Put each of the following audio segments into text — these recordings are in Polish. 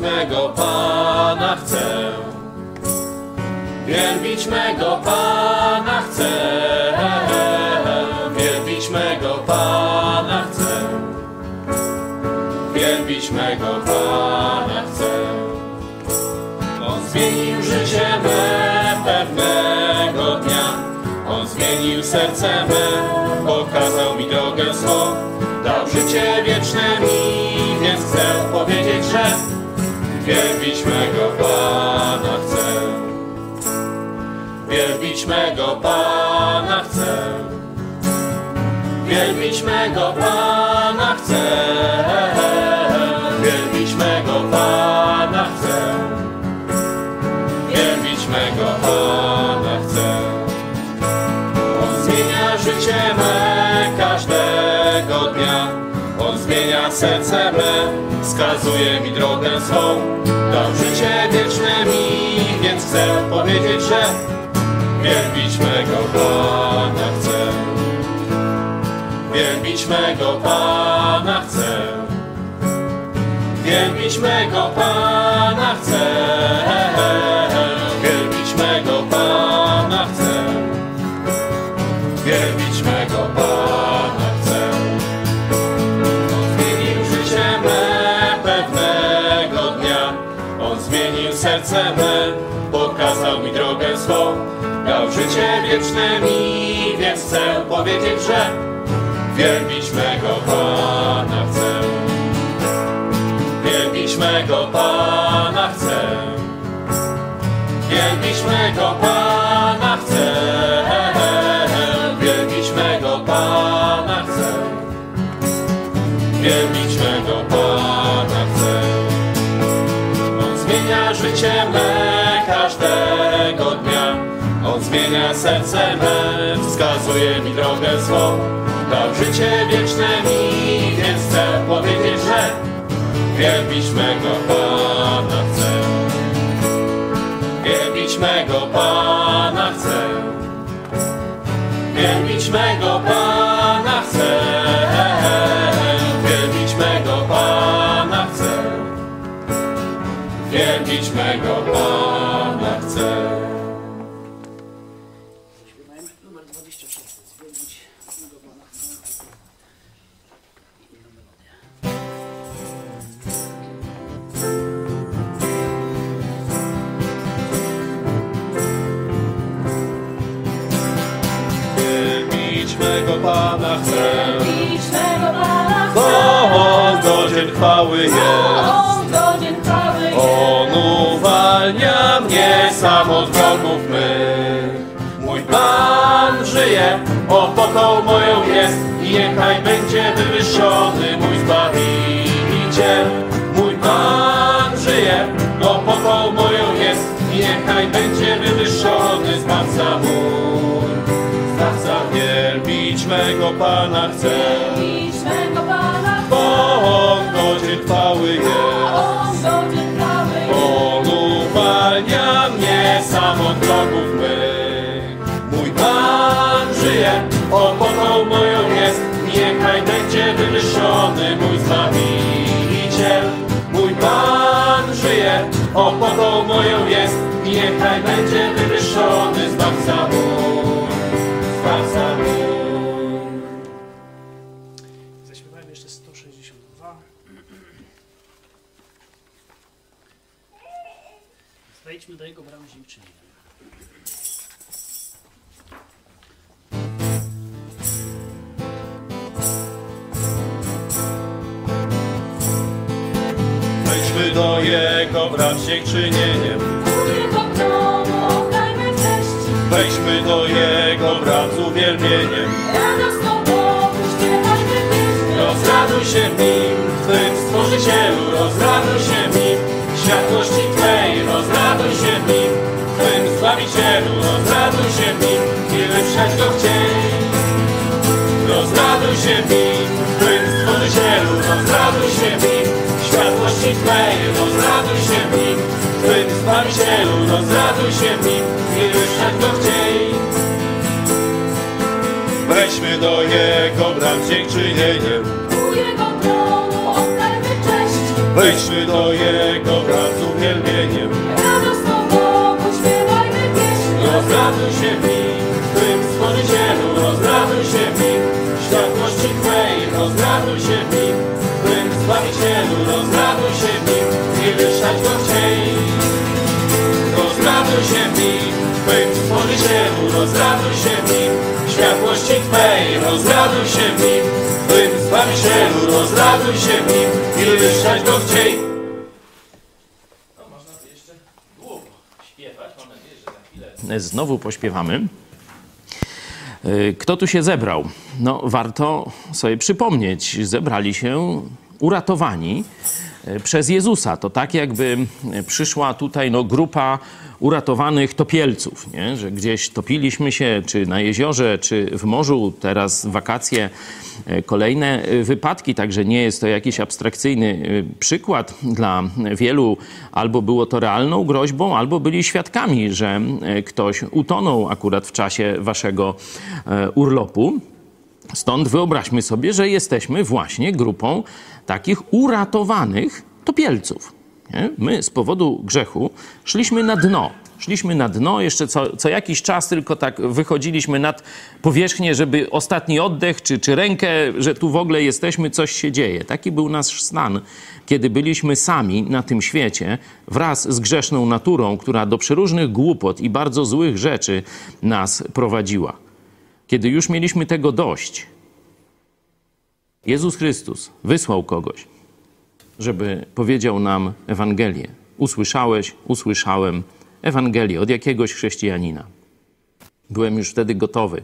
mego Pana chcę. Wielbić mego Pana chcę. Wielbić mego Pana chcę. Wielbić mego Pana chcę. On zmienił życie me pewnego dnia. On zmienił serce me, pokazał mi drogę swą. Dał życie wieczne mi, więc chcę powiedzieć, że Wielbić mego Pana chcę. Wielbić mego Pana chcę. Wielbić mego Pana chcę. serce me wskazuje mi drogę swą. Dał życie wieczne mi, więc chcę powiedzieć, że Wielbić mego Pana chcę. Wielbić mego Pana chcę. Wielbić mego Pana chcę. wiecznymi, więc chcę powiedzieć, że wielbić mego Pana. serce me wskazuje mi drogę swą. Dał życie wieczne mi, więc chcę powiedzieć, że wielbić mego Pana chcę. Wielbić mego Pana chcę. Wielbić mego Pana chcę. Wielbić mego Pana chcę. Wielbić mego Pana niechaj będzie wywyższony. Znowu pośpiewamy. Y, Kto tu się zebrał? No, warto sobie przypomnieć. Zebrali się uratowani przez Jezusa. To tak, jakby y, przyszła tutaj no, grupa uratowanych topielców, nie? że gdzieś topiliśmy się, czy na jeziorze, czy w morzu. Teraz wakacje, y, kolejne wypadki, także nie jest to jakiś abstrakcyjny przykład dla wielu. Albo było to realną groźbą, albo byli świadkami, że ktoś utonął akurat w czasie waszego urlopu. Stąd wyobraźmy sobie, że jesteśmy właśnie grupą takich uratowanych topielców. Nie? My z powodu grzechu szliśmy na dno. Szliśmy na dno, jeszcze co, co jakiś czas tylko tak wychodziliśmy nad powierzchnię, żeby ostatni oddech czy, czy rękę, że tu w ogóle jesteśmy, coś się dzieje. Taki był nasz stan, kiedy byliśmy sami na tym świecie wraz z grzeszną naturą, która do przeróżnych głupot i bardzo złych rzeczy nas prowadziła. Kiedy już mieliśmy tego dość, Jezus Chrystus wysłał kogoś, żeby powiedział nam Ewangelię. Usłyszałeś, usłyszałem Ewangelię od jakiegoś chrześcijanina. Byłem już wtedy gotowy.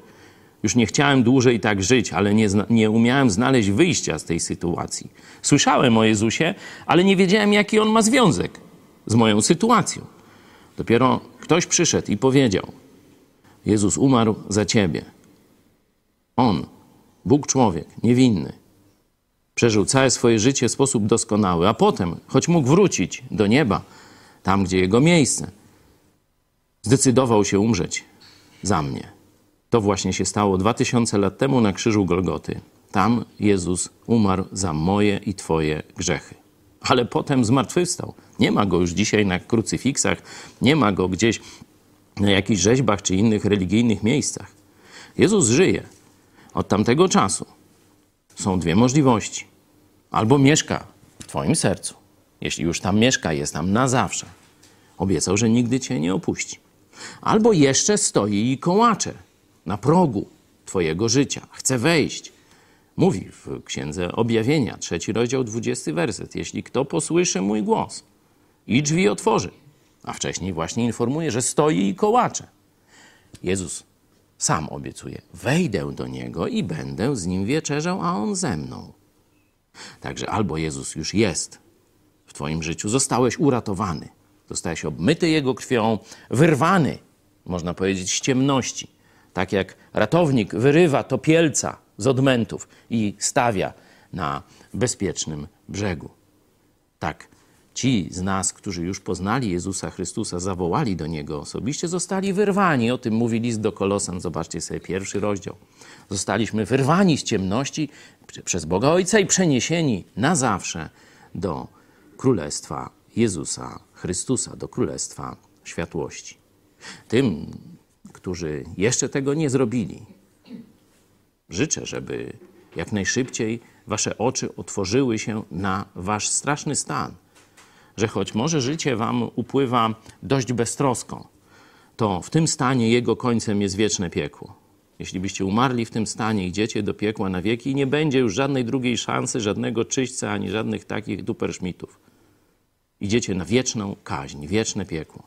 Już nie chciałem dłużej tak żyć, ale nie, nie umiałem znaleźć wyjścia z tej sytuacji. Słyszałem o Jezusie, ale nie wiedziałem, jaki on ma związek z moją sytuacją. Dopiero ktoś przyszedł i powiedział: Jezus umarł za ciebie. On, Bóg człowiek, niewinny, przeżył całe swoje życie w sposób doskonały, a potem, choć mógł wrócić do nieba, tam gdzie jego miejsce, zdecydował się umrzeć za mnie. To właśnie się stało dwa tysiące lat temu na krzyżu Golgoty. Tam Jezus umarł za moje i Twoje grzechy. Ale potem zmartwychwstał. Nie ma go już dzisiaj na krucyfiksach, nie ma go gdzieś na jakichś rzeźbach czy innych religijnych miejscach. Jezus żyje. Od tamtego czasu są dwie możliwości. Albo mieszka w Twoim sercu. Jeśli już tam mieszka, jest tam na zawsze. Obiecał, że nigdy Cię nie opuści. Albo jeszcze stoi i kołacze na progu Twojego życia. Chce wejść. Mówi w Księdze Objawienia, trzeci rozdział, dwudziesty werset. Jeśli kto posłyszy mój głos i drzwi otworzy. A wcześniej właśnie informuje, że stoi i kołacze. Jezus sam obiecuje: Wejdę do niego i będę z nim wieczerzał, a on ze mną. Także albo Jezus już jest w Twoim życiu, zostałeś uratowany, zostałeś obmyty Jego krwią, wyrwany, można powiedzieć, z ciemności. Tak jak ratownik wyrywa topielca z odmętów i stawia na bezpiecznym brzegu. Tak, ci z nas, którzy już poznali Jezusa Chrystusa, zawołali do Niego osobiście, zostali wyrwani. O tym mówi list do Kolosan. Zobaczcie sobie pierwszy rozdział. Zostaliśmy wyrwani z ciemności przez Boga Ojca i przeniesieni na zawsze do Królestwa Jezusa Chrystusa, do Królestwa Światłości. Tym, którzy jeszcze tego nie zrobili, życzę, żeby jak najszybciej wasze oczy otworzyły się na wasz straszny stan – że choć może życie wam upływa dość beztrosko, to w tym stanie jego końcem jest wieczne piekło. Jeśli byście umarli w tym stanie, idziecie do piekła na wieki i nie będzie już żadnej drugiej szansy, żadnego czyśćca, ani żadnych takich duperszmitów. Idziecie na wieczną kaźń, wieczne piekło.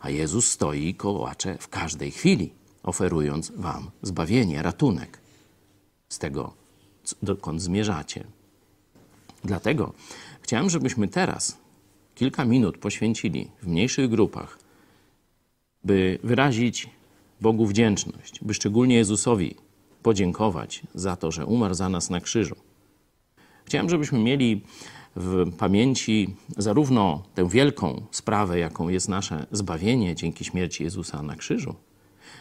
A Jezus stoi i kołacze w każdej chwili, oferując wam zbawienie, ratunek z tego, dokąd zmierzacie. Dlatego Chciałem, żebyśmy teraz kilka minut poświęcili w mniejszych grupach, by wyrazić Bogu wdzięczność, by szczególnie Jezusowi podziękować za to, że umarł za nas na krzyżu. Chciałem, żebyśmy mieli w pamięci zarówno tę wielką sprawę, jaką jest nasze zbawienie dzięki śmierci Jezusa na krzyżu,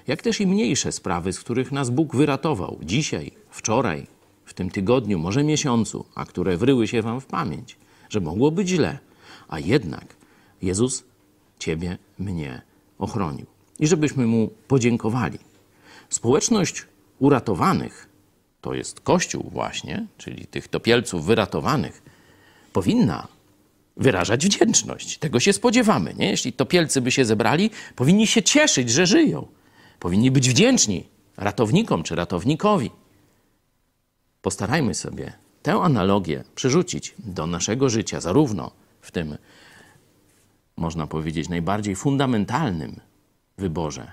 jak też i mniejsze sprawy, z których nas Bóg wyratował dzisiaj, wczoraj, w tym tygodniu, może miesiącu, a które wryły się Wam w pamięć że mogło być źle, a jednak Jezus Ciebie, mnie ochronił. I żebyśmy Mu podziękowali. Społeczność uratowanych, to jest Kościół właśnie, czyli tych topielców wyratowanych, powinna wyrażać wdzięczność. Tego się spodziewamy. Nie? Jeśli topielcy by się zebrali, powinni się cieszyć, że żyją. Powinni być wdzięczni ratownikom czy ratownikowi. Postarajmy sobie tę analogię przerzucić do naszego życia, zarówno w tym, można powiedzieć, najbardziej fundamentalnym wyborze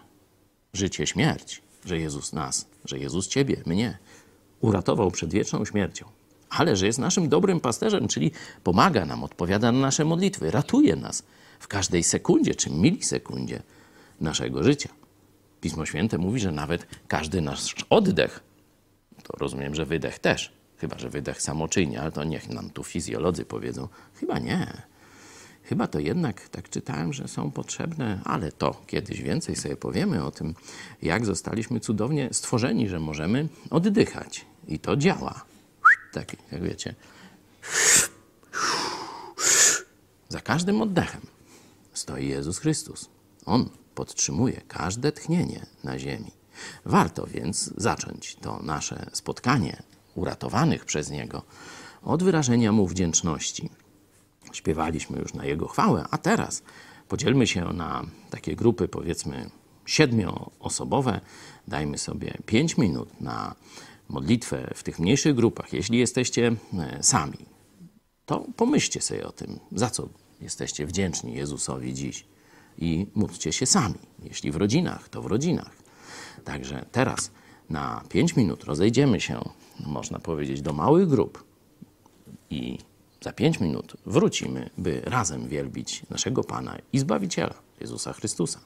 życie, śmierć, że Jezus nas, że Jezus Ciebie, mnie uratował przed wieczną śmiercią, ale że jest naszym dobrym pasterzem, czyli pomaga nam, odpowiada na nasze modlitwy, ratuje nas w każdej sekundzie czy milisekundzie naszego życia. Pismo Święte mówi, że nawet każdy nasz oddech, to rozumiem, że wydech też, chyba że wydech samoczynnie, ale to niech nam tu fizjolodzy powiedzą, chyba nie. Chyba to jednak tak czytałem, że są potrzebne, ale to kiedyś więcej sobie powiemy o tym, jak zostaliśmy cudownie stworzeni, że możemy oddychać. I to działa. Tak, jak wiecie. Za każdym oddechem stoi Jezus Chrystus. On podtrzymuje każde tchnienie na ziemi. Warto więc zacząć to nasze spotkanie uratowanych przez Niego od wyrażenia Mu wdzięczności. Śpiewaliśmy już na Jego chwałę, a teraz podzielmy się na takie grupy, powiedzmy, siedmioosobowe. Dajmy sobie pięć minut na modlitwę w tych mniejszych grupach. Jeśli jesteście e, sami, to pomyślcie sobie o tym, za co jesteście wdzięczni Jezusowi dziś i módlcie się sami. Jeśli w rodzinach, to w rodzinach. Także teraz na 5 minut rozejdziemy się, można powiedzieć, do małych grup i za 5 minut wrócimy, by razem wielbić naszego Pana i Zbawiciela, Jezusa Chrystusa.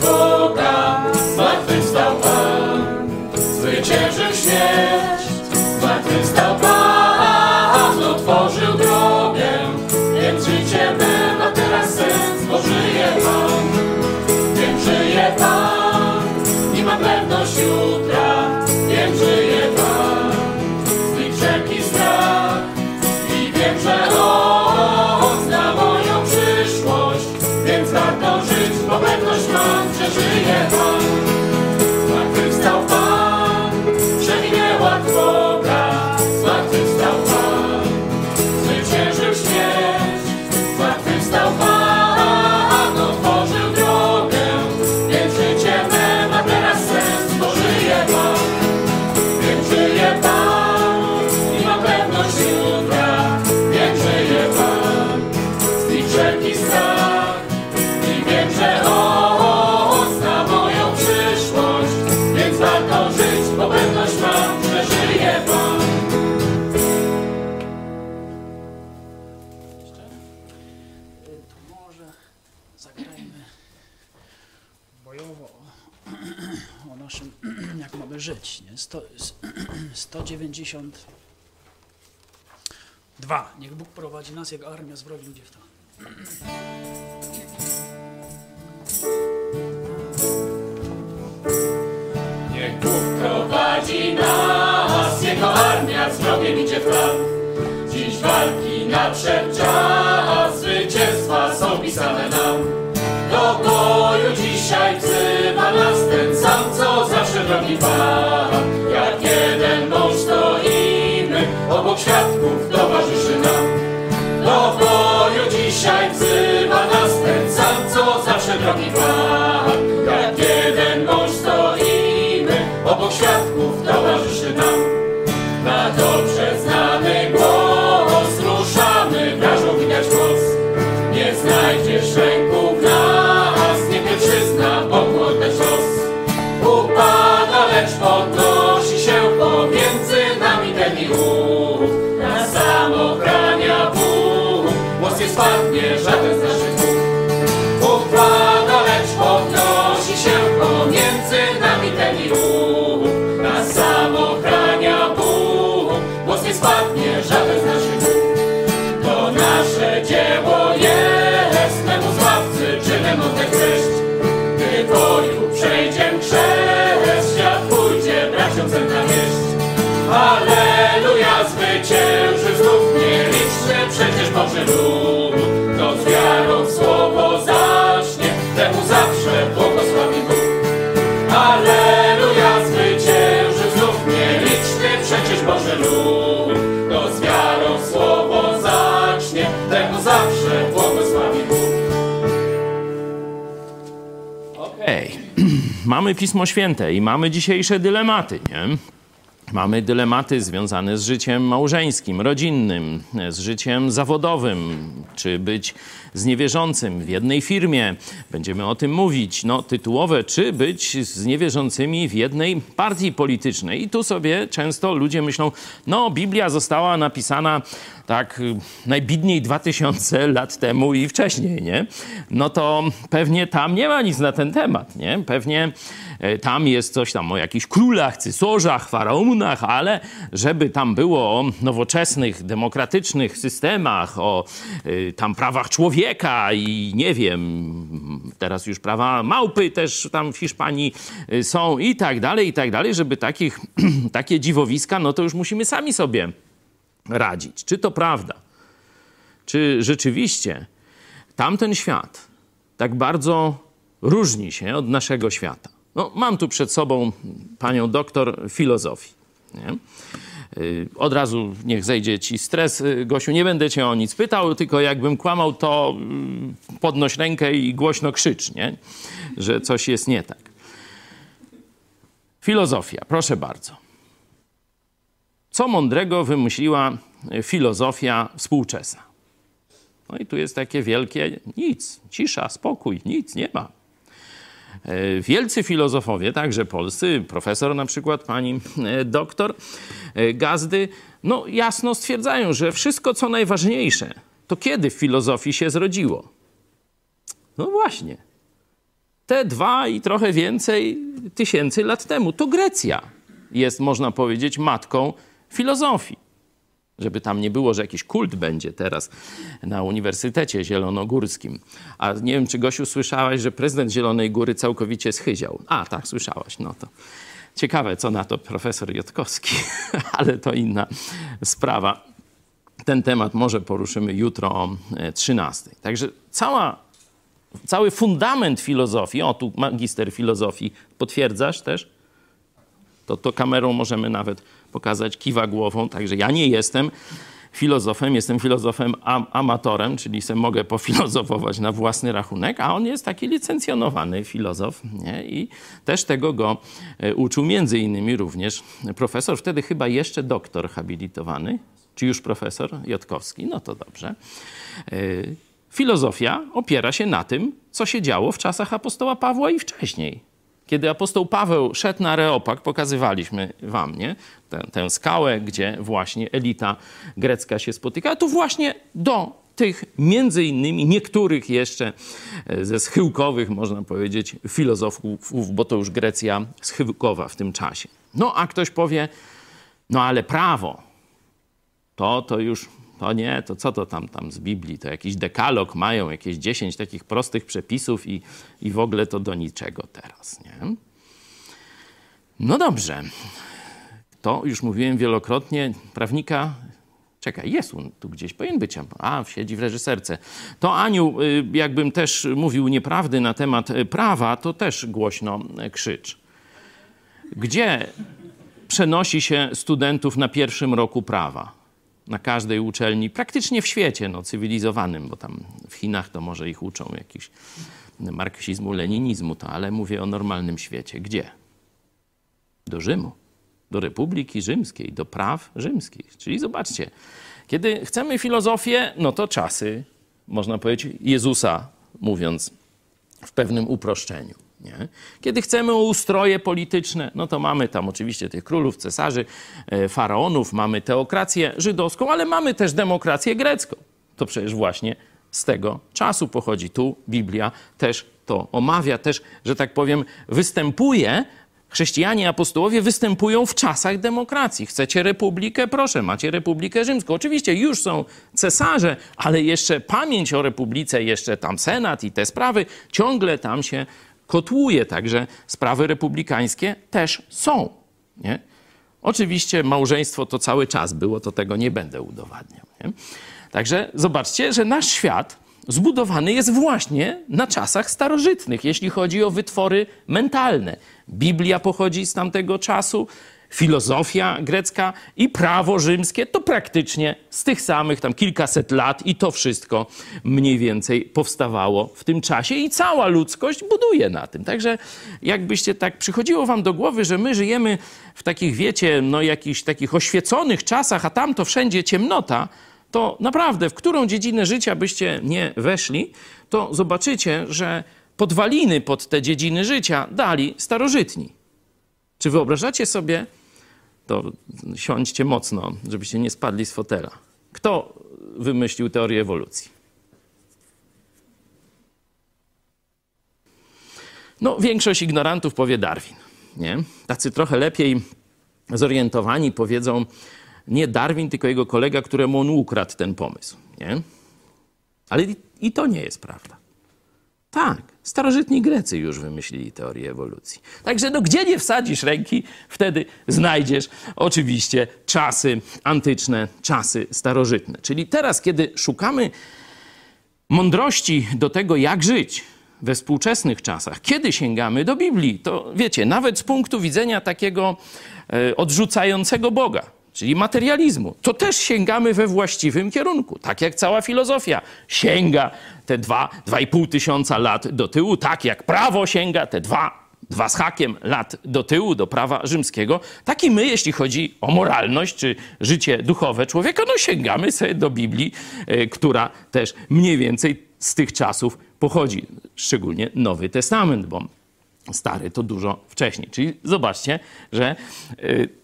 volta. 192. Niech Bóg prowadzi nas, jak armia z wrogim idzie w to. Niech Bóg prowadzi nas, Jego armia z wrogiem idzie w plan. Dziś walki nadszedł czas, zwycięstwa są pisane nam. Do boju dzisiaj wzywa nas ten sam, co zawsze drogi Pan. Jak jeden mąż stoimy, obok świadków towarzyszy nam. Do boju dzisiaj wzywa nas ten sam, co zawsze drogi Pan. Lud. Kto słowo zacznie, temu zawsze błogosławi Bóg. Alleluja, zwycięży znów nieliczny przecież Boży lud. Kto z wiarą w słowo zacznie, temu zawsze błogosławi Bóg. Okej. Mamy Pismo Święte i mamy dzisiejsze dylematy, nie? Mamy dylematy związane z życiem małżeńskim, rodzinnym, z życiem zawodowym, czy być z niewierzącym w jednej firmie. Będziemy o tym mówić. No, tytułowe, czy być z niewierzącymi w jednej partii politycznej. I tu sobie często ludzie myślą, no, Biblia została napisana tak y, najbidniej 2000 lat temu i wcześniej, nie? No to pewnie tam nie ma nic na ten temat, nie? Pewnie e, tam jest coś tam o jakichś królach, cysorzach, faraonach, ale żeby tam było o nowoczesnych, demokratycznych systemach, o y, tam prawach człowieka i nie wiem, teraz już prawa małpy też tam w Hiszpanii y, są i tak dalej, i tak dalej, żeby takich, takie dziwowiska, no to już musimy sami sobie radzić. Czy to prawda? Czy rzeczywiście tamten świat tak bardzo różni się od naszego świata? No, mam tu przed sobą panią doktor filozofii. Nie? Y, Od razu niech zejdzie ci stres, y, Gosiu. Nie będę cię o nic pytał, tylko jakbym kłamał, to y, podnoś rękę i głośno krzycz, nie? że coś jest nie tak. Filozofia, proszę bardzo. Co mądrego wymyśliła filozofia współczesna? No i tu jest takie wielkie nic, cisza, spokój, nic nie ma. E, Wielcy filozofowie, także polscy, profesor na przykład, pani e, doktor e, Gazdy, no jasno stwierdzają, że wszystko co najważniejsze, to kiedy w filozofii się zrodziło? No właśnie. Te dwa i trochę więcej tysięcy lat temu to Grecja. jest, można powiedzieć, matką filozofii. Żeby tam nie było, że jakiś kult będzie teraz na Uniwersytecie Zielonogórskim. A nie wiem, czy Gosiu słyszałaś, że prezydent Zielonej Góry całkowicie schyział. A, tak, słyszałaś, no to. Ciekawe, co na to profesor Jotkowski, ale to inna sprawa. Ten temat może poruszymy jutro o 13. Także cała, cały fundament filozofii, o tu magister filozofii, potwierdzasz też? To, to kamerą możemy nawet pokazać, kiwa głową. Także ja nie jestem filozofem, jestem filozofem am amatorem, czyli se mogę pofilozofować na własny rachunek, a on jest taki licencjonowany filozof nie? i też tego go e, uczył między innymi również profesor, wtedy chyba jeszcze doktor habilitowany, czy już profesor Jotkowski, no to dobrze. E, filozofia opiera się na tym, co się działo w czasach apostoła Pawła i wcześniej. Kiedy apostoł Paweł szedł na Reopag, pokazywaliśmy wam, nie? Tę, tę skałę, gdzie właśnie elita grecka się spotyka, to właśnie do tych między innymi niektórych jeszcze e, ze schyłkowych, można powiedzieć, filozofów, bo to już Grecja schyłkowa w tym czasie. No a ktoś powie, no ale prawo, to, to już, to nie, to co to tam, tam z Biblii, to jakiś dekalog mają, jakieś 10 takich prostych przepisów i, i w ogóle to do niczego teraz, nie? No dobrze, to już mówiłem wielokrotnie, prawnika Czekaj, jest on tu gdzieś, powinien być. A, siedzi w reżyserce. To Aniu, y, jakbym też mówił nieprawdy na temat y, prawa, to też głośno krzycz. Gdzie przenosi się studentów na pierwszym roku prawa? Na każdej uczelni, praktycznie w świecie no, cywilizowanym, bo tam w Chinach to może ich uczą jakiś marksizmu, leninizmu, to, ale mówię o normalnym świecie. Gdzie? Do Rzymu do Republiki Rzymskiej, do praw rzymskich. Czyli zobaczcie, kiedy chcemy filozofię, no to czasy, można powiedzieć, Jezusa, mówiąc w pewnym uproszczeniu. Nie? Kiedy chcemy o ustroje polityczne, no to mamy tam oczywiście tych królów, cesarzy, e, faraonów, mamy teokrację żydowską, ale mamy też demokrację grecką. To przecież właśnie z tego czasu pochodzi. Tu Biblia też to omawia, też, że tak powiem, występuje Chrześcijanie apostołowie występują w czasach demokracji. Chcecie republikę? Proszę, macie republikę rzymską. Oczywiście już są cesarze, ale jeszcze pamięć o republice, jeszcze tam senat i te sprawy ciągle tam się kotłuje. Także sprawy republikańskie też są. Nie? Oczywiście małżeństwo to cały czas było, to tego nie będę udowadniał. Nie? Także zobaczcie, że nasz świat zbudowany jest właśnie na czasach starożytnych, jeśli chodzi o wytwory mentalne. Biblia pochodzi z tamtego czasu, filozofia grecka i prawo rzymskie to praktycznie z tych samych tam kilkaset lat i to wszystko mniej więcej powstawało w tym czasie i cała ludzkość buduje na tym. Także jakbyście tak przychodziło wam do głowy, że my żyjemy w takich, wiecie, no jakichś takich oświeconych czasach, a tam to wszędzie ciemnota, to naprawdę w którą dziedzinę życia byście nie weszli, to zobaczycie, że podwaliny pod te dziedziny życia dali starożytni. Czy wyobrażacie sobie, to siądźcie mocno, żebyście nie spadli z fotela. Kto wymyślił teorię ewolucji? No, większość ignorantów powie Darwin. Nie? Tacy trochę lepiej zorientowani powiedzą nie Darwin, tylko jego kolega, któremu on ukradł ten pomysł. Nie? Ale i to nie jest prawda. Tak, starożytni Grecy już wymyślili teorię ewolucji. Także no, gdzie nie wsadzisz ręki, wtedy znajdziesz oczywiście czasy antyczne, czasy starożytne. Czyli teraz, kiedy szukamy mądrości do tego, jak żyć we współczesnych czasach, kiedy sięgamy do Biblii, to wiecie, nawet z punktu widzenia takiego e, odrzucającego Boga, czyli materializmu, to też sięgamy we właściwym kierunku. Tak jak cała filozofia sięga te dwa, dwa i pół tysiąca lat do tyłu, tak jak prawo sięga te dwa, dwa z hakiem lat do tyłu, do prawa rzymskiego, tak i my, jeśli chodzi o moralność czy życie duchowe człowieka, no sięgamy sobie do Biblii, e, która też mniej więcej z tych czasów pochodzi, szczególnie Nowy Testament, bo Stary to dużo wcześniej. Czyli zobaczcie, że e,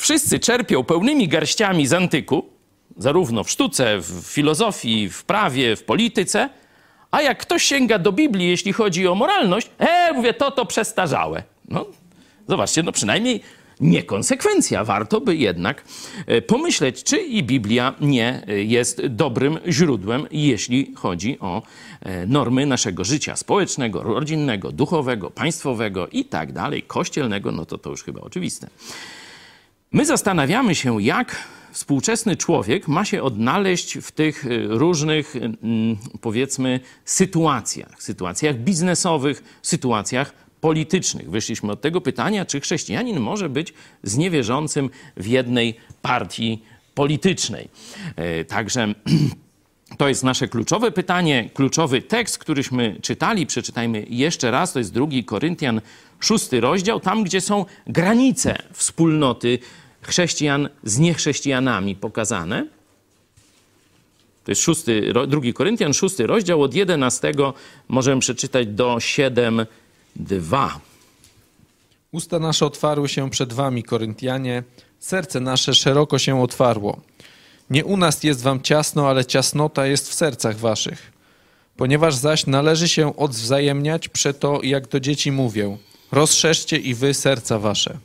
wszyscy czerpią pełnymi garściami z antyku, zarówno w sztuce, w filozofii, w prawie, w polityce, a jak ktoś sięga do Biblii, jeśli chodzi o moralność, e, mówię, to to przestarzałe. No, zobaczcie, no przynajmniej niekonsekwencja. Warto by jednak e, pomyśleć, czy i Biblia nie e, jest dobrym źródłem, jeśli chodzi o e, normy naszego życia społecznego, rodzinnego, duchowego, państwowego i tak dalej, kościelnego, no to to już chyba oczywiste. My zastanawiamy się, jak współczesny człowiek ma się odnaleźć w tych y, różnych, mm, powiedzmy, sytuacjach, sytuacjach biznesowych, sytuacjach politycznych. Wyszliśmy od tego pytania, czy chrześcijanin może być z niewierzącym w jednej partii politycznej. E, Także to jest nasze kluczowe pytanie, kluczowy tekst, któryśmy czytali. Przeczytajmy jeszcze raz. To jest drugi Koryntian, szósty rozdział, tam gdzie są granice wspólnoty chrześcijan z niechrześcijanami pokazane. To jest szósty, drugi Koryntian, szósty rozdział, od 11 możemy przeczytać do 7:2. Usta nasze otwarły się przed wami, Koryntianie, serce nasze szeroko się otwarło. Nie u nas jest wam ciasno, ale ciasnota jest w sercach waszych. Ponieważ zaś należy się odwzajemniać, przeto jak do dzieci mówię, rozszerzcie i wy serca wasze.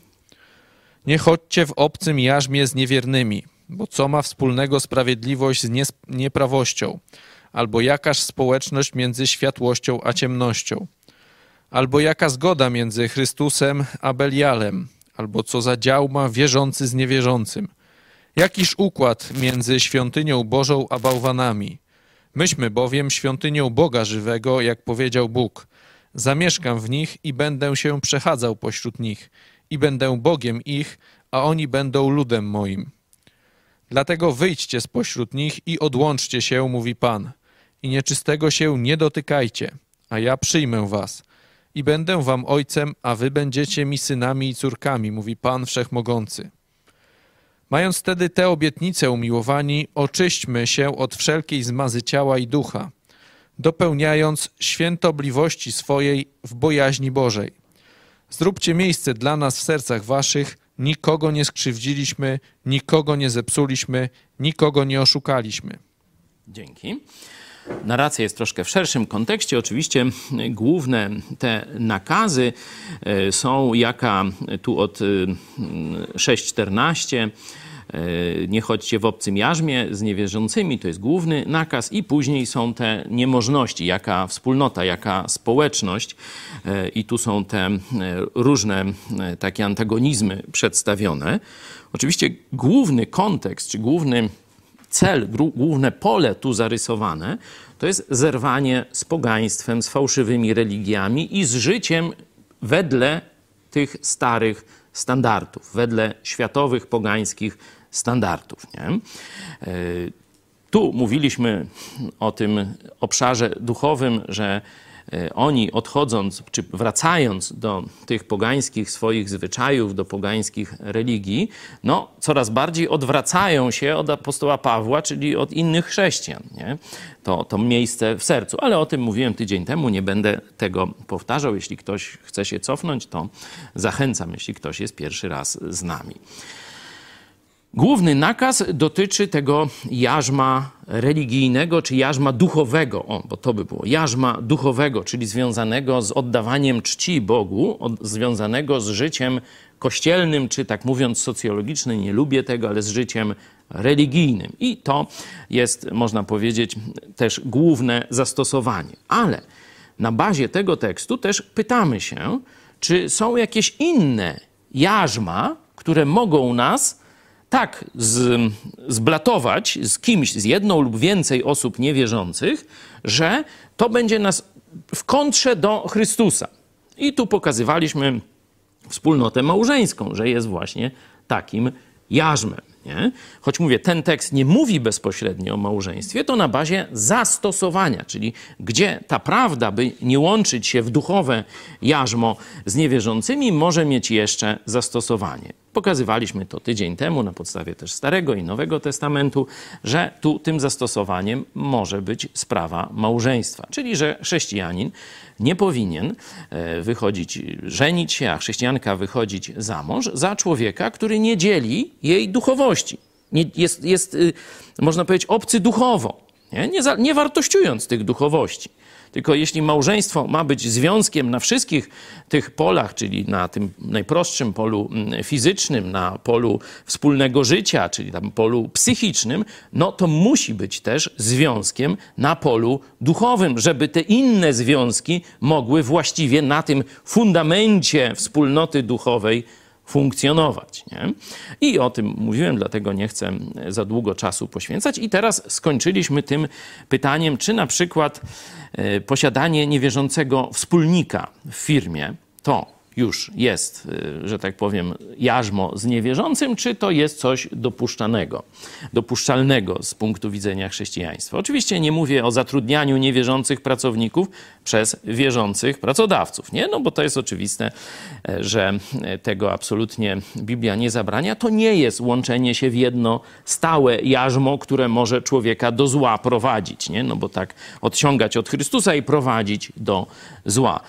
Nie chodźcie w obcym jarzmie z niewiernymi, bo co ma wspólnego sprawiedliwość z nieprawością, albo jakaż społeczność między światłością a ciemnością? Albo jaka zgoda między Chrystusem a Belialem, albo co za dział ma wierzący z niewierzącym? Jakiż układ między świątynią Bożą a bałwanami? Myśmy bowiem świątynią Boga żywego, jak powiedział Bóg. Zamieszkam w nich i będę się przechadzał pośród nich, i będę Bogiem ich, a oni będą ludem moim. Dlatego wyjdźcie spośród nich i odłączcie się, mówi Pan, i nieczystego się nie dotykajcie, a ja przyjmę was. I będę wam ojcem, a wy będziecie mi synami i córkami, mówi Pan Wszechmogący. Mając wtedy tę obietnicę, umiłowani, oczyśćmy się od wszelkiej zmazy ciała i ducha, dopełniając świętobliwości swojej w bojaźni Bożej. Zróbcie miejsce dla nas w sercach waszych, nikogo nie skrzywdziliśmy, nikogo nie zepsuliśmy, nikogo nie oszukaliśmy. Dzięki. Narracja jest troszkę w szerszym kontekście. Oczywiście główne te nakazy y, są jaka tu od y, 6.14 y, nie chodźcie w obcym jarzmie z niewierzącymi, to jest główny nakaz i później są te niemożności, jaka wspólnota, jaka społeczność y, i tu są te y, różne takie antagonizmy przedstawione. Oczywiście główny kontekst, czy główny cel, główne pole tu zarysowane, to jest zerwanie z pogaństwem, z fałszywymi religiami i z życiem wedle tych starych standardów, wedle światowych, pogańskich standardów. Nie? Yy, Tu mówiliśmy o tym obszarze duchowym, że e, oni odchodząc czy wracając do tych pogańskich swoich zwyczajów, do pogańskich religii, no coraz bardziej odwracają się od apostoła Pawła, czyli od innych chrześcijan. Nie? To, to miejsce w sercu. Ale o tym mówiłem tydzień temu, nie będę tego powtarzał. Jeśli ktoś chce się cofnąć, to zachęcam, jeśli ktoś jest pierwszy raz z nami. Główny nakaz dotyczy tego jarzma religijnego czy jarzma duchowego, o, bo to by było jarzma duchowego, czyli związanego z oddawaniem czci Bogu, od, związanego z życiem kościelnym, czy tak mówiąc socjologicznym, nie lubię tego, ale z życiem religijnym. I to jest, można powiedzieć, też główne zastosowanie. Ale na bazie tego tekstu też pytamy się, czy są jakieś inne jarzma, które mogą nas tak z, zblatować z kimś, z jedną lub więcej osób niewierzących, że to będzie nas w kontrze do Chrystusa. I tu pokazywaliśmy wspólnotę małżeńską, że jest właśnie takim jarzmem. Nie? Choć mówię, ten tekst nie mówi bezpośrednio o małżeństwie, to na bazie zastosowania, czyli gdzie ta prawda, by nie łączyć się w duchowe jarzmo z niewierzącymi, może mieć jeszcze zastosowanie. Pokazywaliśmy to tydzień temu na podstawie też Starego i Nowego Testamentu, że tu tym zastosowaniem może być sprawa małżeństwa, czyli że chrześcijanin nie powinien e, wychodzić, żenić się, a chrześcijanka wychodzić za mąż za człowieka, który nie dzieli jej duchowości. Nie, jest, jest, y, można powiedzieć, obcy duchowo, nie, nie, za, nie wartościując tych duchowości. Tylko jeśli małżeństwo ma być związkiem na wszystkich tych polach, czyli na tym najprostszym polu mm, fizycznym, na polu wspólnego życia, czyli tam polu psychicznym, no to musi być też związkiem na polu duchowym, żeby te inne związki mogły właściwie na tym fundamencie wspólnoty duchowej funkcjonować. Nie? I o tym mówiłem, dlatego nie chcę za długo czasu poświęcać. I teraz skończyliśmy tym pytaniem, czy na przykład e, posiadanie niewierzącego wspólnika w firmie to już jest, y, że tak powiem, jarzmo z niewierzącym, czy to jest coś dopuszczanego, dopuszczalnego z punktu widzenia chrześcijaństwa. Oczywiście nie mówię o zatrudnianiu niewierzących pracowników przez wierzących pracodawców, nie? No bo to jest oczywiste, e, że tego absolutnie Biblia nie zabrania. To nie jest łączenie się w jedno stałe jarzmo, które może człowieka do zła prowadzić, nie? No bo tak odciągać od Chrystusa i prowadzić do zła.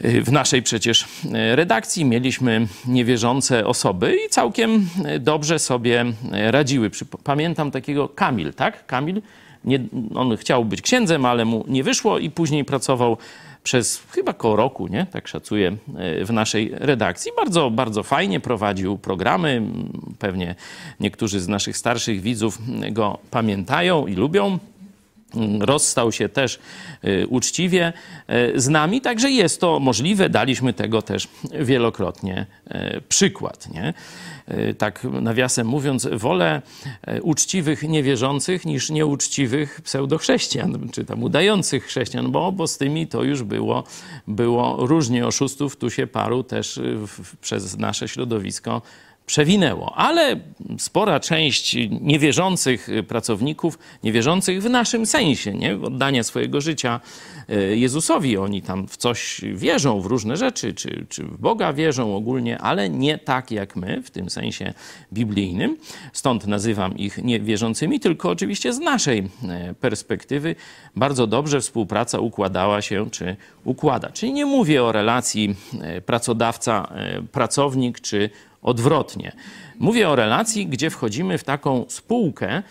W naszej przecież e, redakcji mieliśmy niewierzące osoby i całkiem e, dobrze sobie radziły. Pamiętam takiego Kamil, tak? Kamil, nie, on chciał być księdzem, ale mu nie wyszło i później pracował przez chyba koło roku, nie? tak szacuję, w naszej redakcji. Bardzo, bardzo fajnie prowadził programy. Pewnie niektórzy z naszych starszych widzów go pamiętają i lubią rozstał się też y, uczciwie y, z nami, także jest to możliwe. Daliśmy tego też wielokrotnie y, przykład. Nie? Tak nawiasem mówiąc, wolę uczciwych niewierzących niż nieuczciwych pseudochrześcijan, czy tam udających chrześcijan, bo, bo z tymi to już było, było różnie oszustów. Tu się paru też w, przez nasze środowisko przewinęło. Ale spora część niewierzących pracowników, niewierzących w naszym sensie, nie? oddania swojego życia e, Jezusowi, oni tam w coś wierzą, w różne rzeczy, czy, czy w Boga wierzą ogólnie, ale nie tak jak my, w tym sensie biblijnym. Stąd nazywam ich niewierzącymi, tylko oczywiście z naszej e, perspektywy bardzo dobrze współpraca układała się, czy układa. Czyli nie mówię o relacji e, pracodawca-pracownik, czy odwrotnie. Mówię o relacji, gdzie wchodzimy w taką spółkę.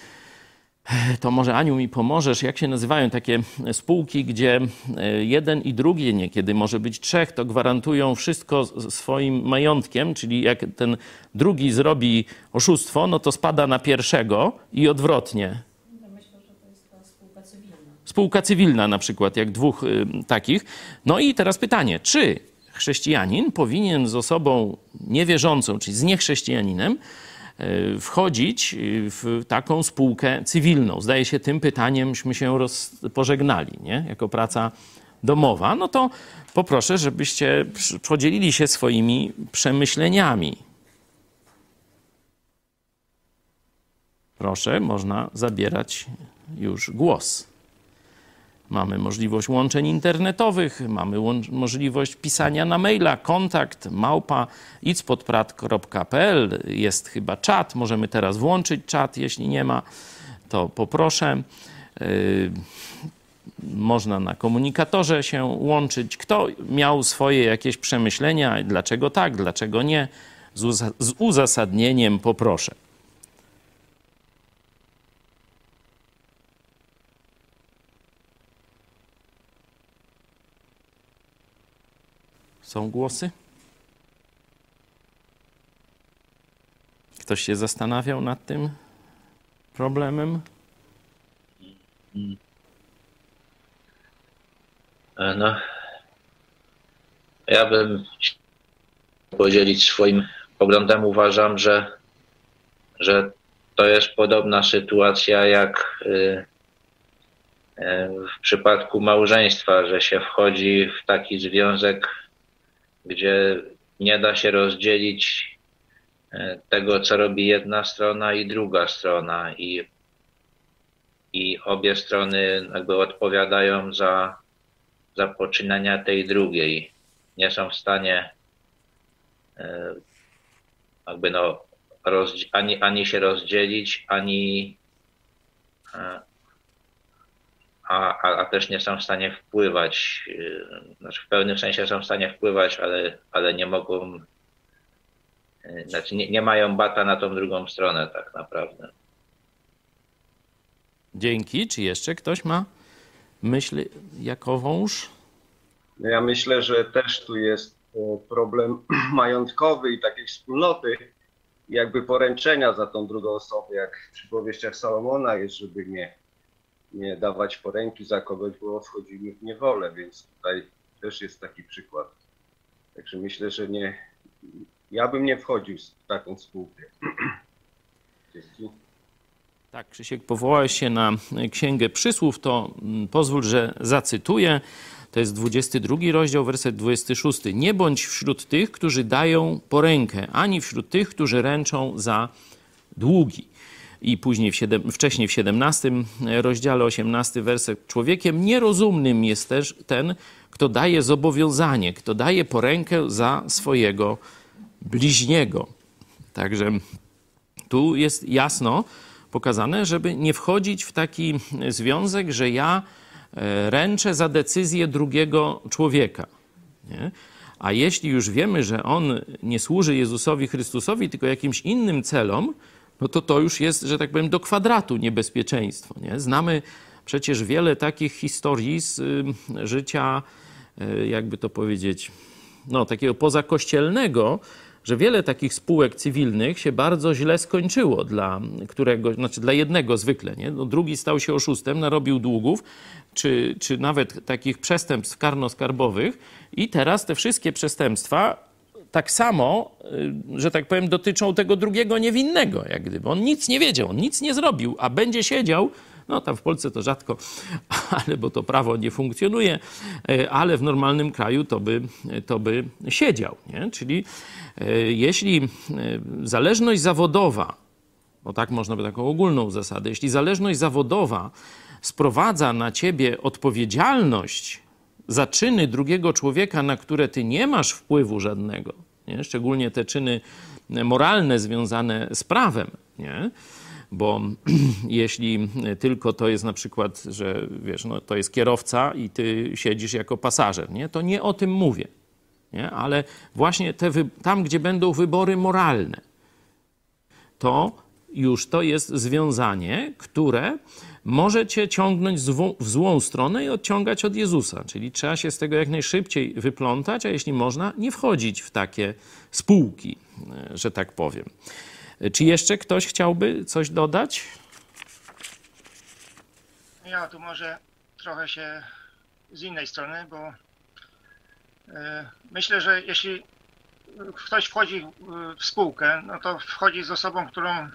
To może Aniu mi pomożesz, jak się nazywają takie spółki, gdzie e, jeden i drugi, niekiedy może być trzech, to gwarantują wszystko swoim majątkiem, czyli jak ten drugi zrobi oszustwo, no to spada na pierwszego i odwrotnie. Spółka cywilna na przykład, jak dwóch y, takich. No i teraz pytanie, czy chrześcijanin powinien z osobą niewierzącą, czyli z niechrześcijaninem, e, wchodzić w taką spółkę cywilną. Zdaje się, tym pytaniem,śmy się pożegnali, nie? jako praca domowa. No to poproszę, żebyście podzielili się swoimi przemyśleniami. Proszę, można zabierać już głos. Mamy możliwość łączeń internetowych, mamy możliwość pisania na maila, kontakt małpa itspodprat.pl. Jest chyba czat, możemy teraz włączyć czat, jeśli nie ma, to poproszę. Yy, można na komunikatorze się łączyć. Kto miał swoje jakieś przemyślenia, dlaczego tak, dlaczego nie, z uzasadnieniem poproszę. Są głosy? Ktoś się zastanawiał nad tym problemem? E, no, ja bym podzielić swoim poglądem. Uważam, że, że to jest podobna sytuacja jak y, e, w przypadku małżeństwa, że się wchodzi w taki związek gdzie nie da się rozdzielić e, tego, co robi jedna strona i druga strona, i, i obie strony jakby odpowiadają za, za poczynania tej drugiej. Nie są w stanie e, jakby no, ani, ani się rozdzielić, ani, e, a, a, a, też nie są w stanie wpływać, y, znaczy w pełnym sensie są w stanie wpływać, ale, ale nie mogą, y, znaczy nie, nie mają bata na tą drugą stronę tak naprawdę. Dzięki. Czy jeszcze ktoś ma myśl jako wąż? No Ja myślę, że też tu jest e, problem majątkowy i takiej wspólnoty, jakby poręczenia za tą drugą osobę, jak w przypowieściach Salomona jest, żeby nie, nie dawać poręki za kogoś, bo wchodzimy w niewolę, więc tutaj też jest taki przykład. Także myślę, że nie, ja bym nie wchodził w taką spółkę. Tak, Krzysiek, powołałeś się na Księgę Przysłów, to mm, pozwól, że zacytuję. To jest 22 rozdział, werset 26. Nie bądź wśród tych, którzy dają porękę, ani wśród tych, którzy ręczą za długi. I później w siedem, wcześniej w 17 rozdziale, 18 werset. Człowiekiem nierozumnym jest też ten, kto daje zobowiązanie, kto daje porękę za swojego bliźniego. Także tu jest jasno pokazane, żeby nie wchodzić w taki związek, że ja e, ręczę za decyzję drugiego człowieka. Nie? A jeśli już wiemy, że on nie służy Jezusowi Chrystusowi, tylko jakimś innym celom, no to to już jest, że tak powiem, do kwadratu niebezpieczeństwo. Nie? Znamy przecież wiele takich historii z y, życia, y, jakby to powiedzieć, no, takiego pozakościelnego, że wiele takich spółek cywilnych się bardzo źle skończyło dla którego, znaczy dla jednego zwykle, nie? No, drugi stał się oszustem, narobił długów, czy, czy nawet takich przestępstw karno-skarbowych i teraz te wszystkie przestępstwa tak samo, y, że tak powiem, dotyczą tego drugiego niewinnego, jak gdyby. On nic nie wiedział, on nic nie zrobił, a będzie siedział no tam w Polsce to rzadko, ale bo to prawo nie funkcjonuje, e, ale w normalnym kraju to by, to by siedział. Nie? Czyli e, jeśli zależność zawodowa, bo tak można by taką ogólną zasadę, jeśli zależność zawodowa sprowadza na ciebie odpowiedzialność za czyny drugiego człowieka, na które ty nie masz wpływu żadnego, nie? szczególnie te czyny moralne związane z prawem, nie? bo jeśli tylko to jest na przykład, że wiesz, no, to jest kierowca i ty siedzisz jako pasażer, nie? to nie o tym mówię. Nie? Ale właśnie te tam, gdzie będą wybory moralne, to już to jest związanie, które może cię ciągnąć w złą stronę i odciągać od Jezusa. Czyli trzeba się z tego jak najszybciej wyplątać, a jeśli można, nie wchodzić w takie spółki, że tak powiem. Czy jeszcze ktoś chciałby coś dodać? Ja tu może trochę się z innej strony, bo e, myślę, że jeśli ktoś wchodzi w spółkę, no to wchodzi z osobą, którą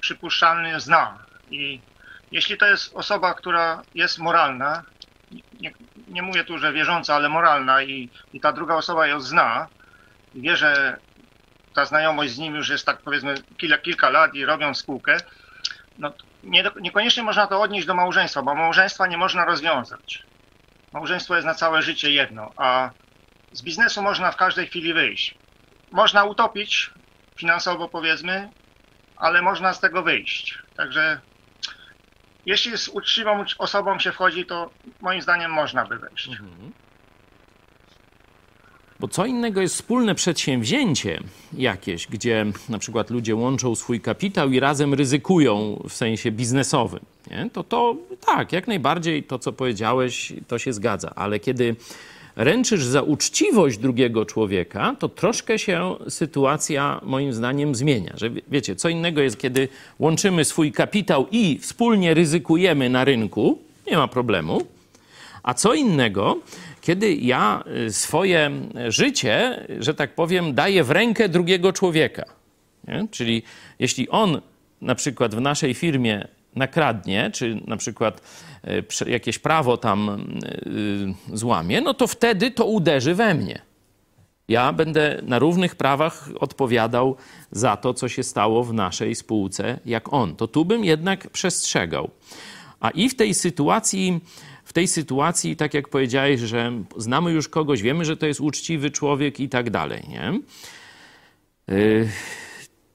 przypuszczalny zna. I jeśli to jest osoba, która jest moralna, nie, nie mówię tu, że wierząca, ale moralna i, i ta druga osoba ją zna, wie, że ta znajomość z nim już jest tak powiedzmy kilka, kilka lat i robią spółkę, no nie, niekoniecznie można to odnieść do małżeństwa, bo małżeństwa nie można rozwiązać. Małżeństwo jest na całe życie jedno, a z biznesu można w każdej chwili wyjść. Można utopić finansowo powiedzmy, ale można z tego wyjść. Także jeśli z uczciwą osobą się wchodzi, to moim zdaniem można by wejść. Mhm. Bo co innego jest wspólne przedsięwzięcie jakieś, gdzie na przykład ludzie łączą swój kapitał i razem ryzykują w sensie biznesowym. Nie? To to tak, jak najbardziej to, co powiedziałeś, to się zgadza. Ale kiedy ręczysz za uczciwość drugiego człowieka, to troszkę się sytuacja moim zdaniem zmienia. Że wiecie, co innego jest, kiedy łączymy swój kapitał i wspólnie ryzykujemy na rynku, nie ma problemu. A co innego, kiedy ja y, swoje życie, że tak powiem, daję w rękę drugiego człowieka. Nie? Czyli jeśli on na przykład w naszej firmie nakradnie, czy na przykład y, jakieś prawo tam y, złamie, no to wtedy to uderzy we mnie. Ja będę na równych prawach odpowiadał za to, co się stało w naszej spółce, jak on. To tu bym jednak przestrzegał. A i w tej sytuacji w tej sytuacji, tak jak powiedziałeś, że znamy już kogoś, wiemy, że to jest uczciwy człowiek i tak dalej, nie? Y,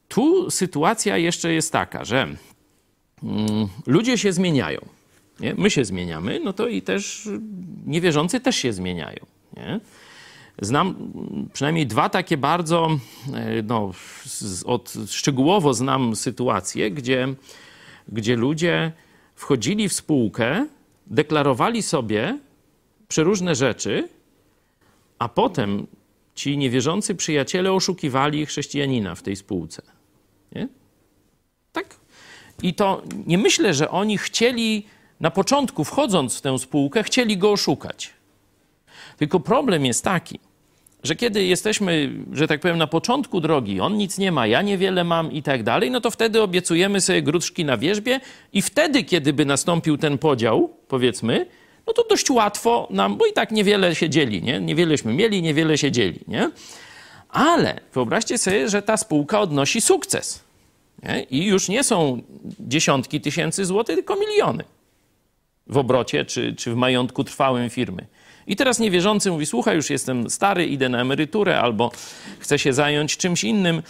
tu sytuacja jeszcze jest taka, że ludzie się zmieniają. Nie? My się zmieniamy, no to i też niewierzący też się zmieniają. Nie? Znam przynajmniej dwa takie bardzo, y, no, od, szczegółowo znam sytuacje, gdzie, gdzie ludzie wchodzili w spółkę deklarowali sobie przeróżne rzeczy, a potem ci niewierzący przyjaciele oszukiwali chrześcijanina w tej spółce. Nie? Tak. I to nie myślę, że oni chcieli na początku, wchodząc w tę spółkę, chcieli go oszukać. Tylko problem jest taki, że kiedy jesteśmy, że tak powiem, na początku drogi, on nic nie ma, ja niewiele mam i tak dalej, no to wtedy obiecujemy sobie gruszki na wierzbie i wtedy, kiedy by nastąpił ten podział, powiedzmy, no to dość łatwo nam, bo i tak niewiele się dzieli, nie? Niewieleśmy mieli, niewiele się dzieli, nie? Ale wyobraźcie sobie, że ta spółka odnosi sukces. Nie? I już nie są dziesiątki tysięcy złotych, tylko miliony w obrocie czy, czy w majątku trwałym firmy. I teraz niewierzący mówi: Słuchaj, już jestem stary, idę na emeryturę albo chcę się zająć czymś innym.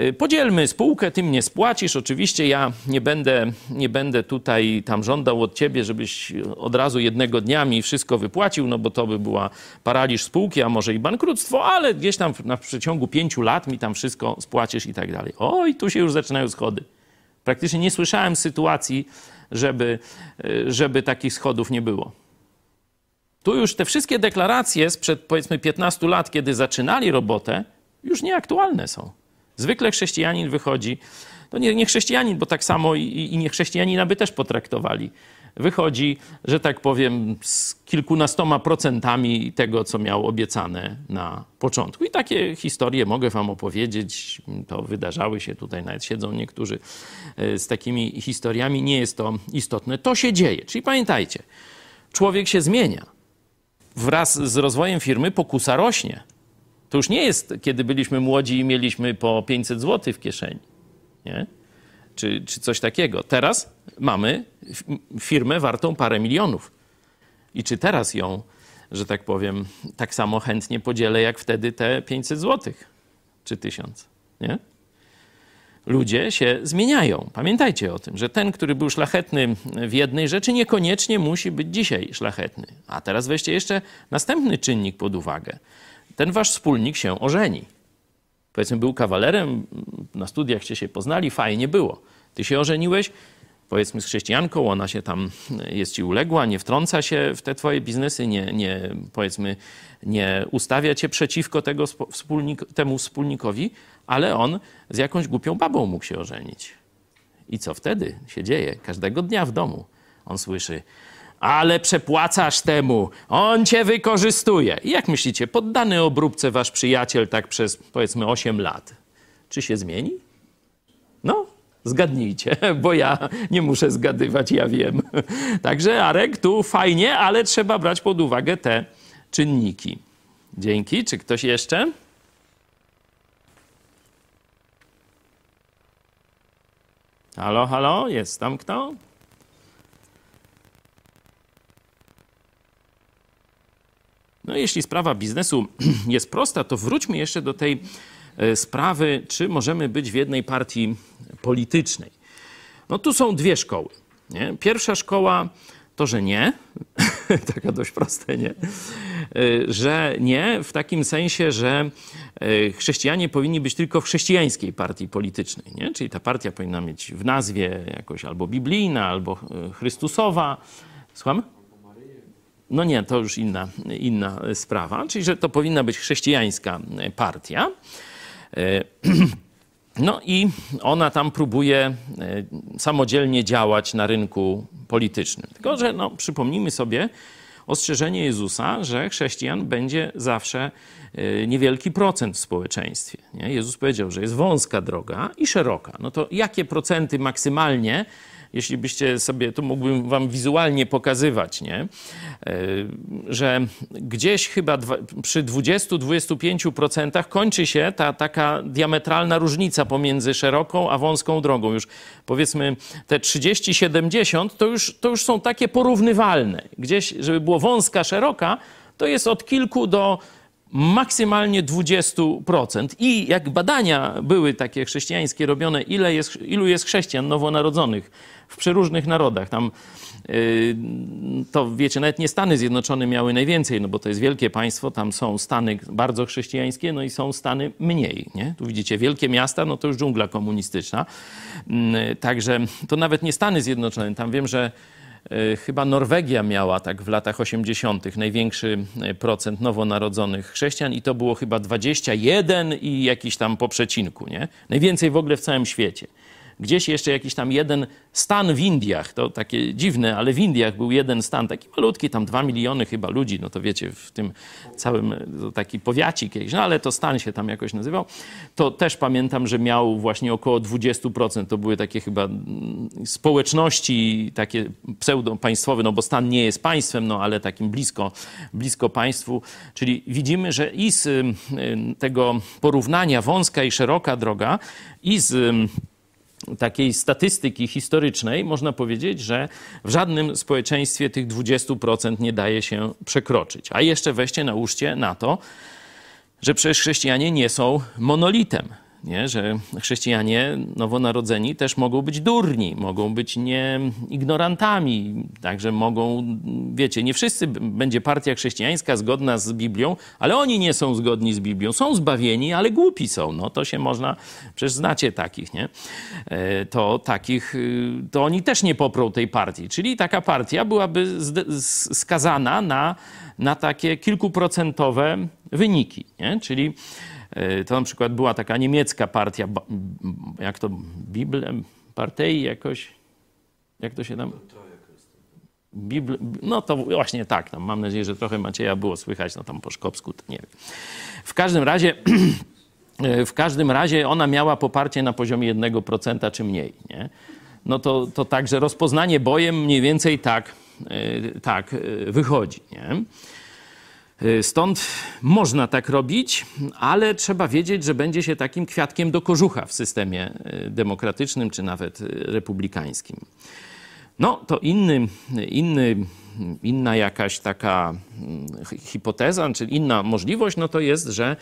Y, podzielmy spółkę, ty mnie spłacisz. Oczywiście ja nie będę, nie będę tutaj tam żądał od ciebie, żebyś od razu jednego dnia mi wszystko wypłacił, no bo to by była paraliż spółki, a może i bankructwo, ale gdzieś tam na przeciągu pięciu lat mi tam wszystko spłacisz i tak dalej. Oj, tu się już zaczynają schody. Praktycznie nie słyszałem sytuacji, żeby, y, żeby takich schodów nie było. Tu już te wszystkie deklaracje sprzed powiedzmy 15 lat, kiedy zaczynali robotę, już nieaktualne są. Zwykle chrześcijanin wychodzi, to nie, nie chrześcijanin, bo tak samo i, i nie chrześcijanina by też potraktowali. Wychodzi, że tak powiem, z kilkunastoma procentami tego, co miał obiecane na początku. I takie historie mogę wam opowiedzieć. To wydarzały się tutaj, nawet siedzą niektórzy e, z takimi historiami. Nie jest to istotne. To się dzieje. Czyli pamiętajcie, człowiek się zmienia wraz z rozwojem firmy pokusa rośnie. To już nie jest, kiedy byliśmy młodzi i mieliśmy po 500 zł w kieszeni, nie? Czy, czy coś takiego. Teraz mamy firmę wartą parę milionów. I czy teraz ją, że tak powiem, tak samo chętnie podzielę, jak wtedy te 500 zł czy 1000, nie? Ludzie się zmieniają. Pamiętajcie o tym, że ten, który był szlachetny w jednej rzeczy, niekoniecznie musi być dzisiaj szlachetny. A teraz weźcie jeszcze następny czynnik pod uwagę. Ten wasz wspólnik się ożeni. Powiedzmy, był kawalerem, na studiach się poznali, fajnie było. Ty się ożeniłeś, powiedzmy z chrześcijanką, ona się tam jest ci uległa, nie wtrąca się w te twoje biznesy, nie, nie powiedzmy, nie ustawia cię przeciwko tego wspólnik, temu wspólnikowi, ale on z jakąś głupią babą mógł się ożenić. I co wtedy się dzieje? Każdego dnia w domu on słyszy, ale przepłacasz temu, on cię wykorzystuje. I jak myślicie, poddany obróbce wasz przyjaciel tak przez powiedzmy 8 lat, czy się zmieni? No, Zgadnijcie, bo ja nie muszę zgadywać, ja wiem. Także Arek, tu fajnie, ale trzeba brać pod uwagę te czynniki. Dzięki. Czy ktoś jeszcze? Halo, halo, jest tam kto? No, jeśli sprawa biznesu jest prosta, to wróćmy jeszcze do tej e, sprawy, czy możemy być w jednej partii politycznej. No tu są dwie szkoły. Nie? Pierwsza szkoła to, że nie, taka dość proste, nie, e, że nie w takim sensie, że e, chrześcijanie powinni być tylko w chrześcijańskiej partii politycznej, nie? czyli ta partia powinna mieć w nazwie jakoś albo biblijna, albo e, chrystusowa. Słucham? No nie, to już inna, inna sprawa, czyli że to powinna być chrześcijańska partia. No i ona tam próbuje e, samodzielnie działać na rynku politycznym. Tylko, że no, przypomnijmy sobie ostrzeżenie Jezusa, że chrześcijan będzie zawsze e, niewielki procent w społeczeństwie. Nie? Jezus powiedział, że jest wąska droga i szeroka. No to jakie procenty maksymalnie jeśli byście sobie, tu mógłbym wam wizualnie pokazywać, nie? E, że gdzieś chyba dwa, przy 20-25% kończy się ta taka diametralna różnica pomiędzy szeroką a wąską drogą. Już powiedzmy te 30-70 to już, to już są takie porównywalne. Gdzieś, żeby było wąska, szeroka, to jest od kilku do maksymalnie 20%. I jak badania były takie chrześcijańskie robione, ile jest, ilu jest chrześcijan nowonarodzonych w przeróżnych narodach. Tam y, to wiecie, nawet nie Stany Zjednoczone miały najwięcej, no bo to jest wielkie państwo, tam są Stany bardzo chrześcijańskie, no i są Stany mniej. Nie? Tu widzicie wielkie miasta, no to już dżungla komunistyczna. Mm, także to nawet nie Stany Zjednoczone, tam wiem, że chyba Norwegia miała tak w latach 80. największy e, procent nowonarodzonych chrześcijan i to było chyba 21 i jakiś tam po przecinku, nie? Najwięcej w ogóle w całym świecie. Gdzieś jeszcze jakiś tam jeden stan w Indiach, to takie dziwne, ale w Indiach był jeden stan, taki malutki, tam dwa miliony chyba ludzi, no to wiecie, w tym całym taki powiacik jakiś, no ale to stan się tam jakoś nazywał. To też pamiętam, że miał właśnie około 20%, to były takie chyba mm, społeczności takie pseudo-państwowe, no bo stan nie jest państwem, no ale takim blisko, blisko państwu. Czyli widzimy, że i z tego porównania wąska i szeroka droga i z takiej statystyki historycznej można powiedzieć, że w żadnym społeczeństwie tych 20% nie daje się przekroczyć. A jeszcze weźcie nałóżcie na to, że przecież chrześcijanie nie są monolitem nie? że chrześcijanie nowonarodzeni też mogą być durni, mogą być nie ignorantami, także mogą, wiecie, nie wszyscy będzie partia chrześcijańska zgodna z Biblią, ale oni nie są zgodni z Biblią, są zbawieni, ale głupi są, no to się można, przecież znacie takich, nie? E, to takich, y, to oni też nie poprą tej partii, czyli taka partia byłaby skazana na, na takie kilkuprocentowe wyniki, nie? czyli to na przykład była taka niemiecka partia, jak to, Bible, Partei jakoś, jak to się tam... Bibl... No to właśnie tak, tam mam nadzieję, że trochę Macieja było słychać, no tam po szkopsku, to nie wiem. W każdym razie, e, w każdym razie ona miała poparcie na poziomie 1% czy mniej, nie? No to, to także rozpoznanie bojem mniej więcej tak, e, tak wychodzi, nie? Y, stąd można tak robić, ale trzeba wiedzieć, że będzie się takim kwiatkiem do kożucha w systemie y, demokratycznym czy nawet y, republikańskim. No to inny, inny, inna jakaś taka mm, hipoteza, czy inna możliwość, no to jest, że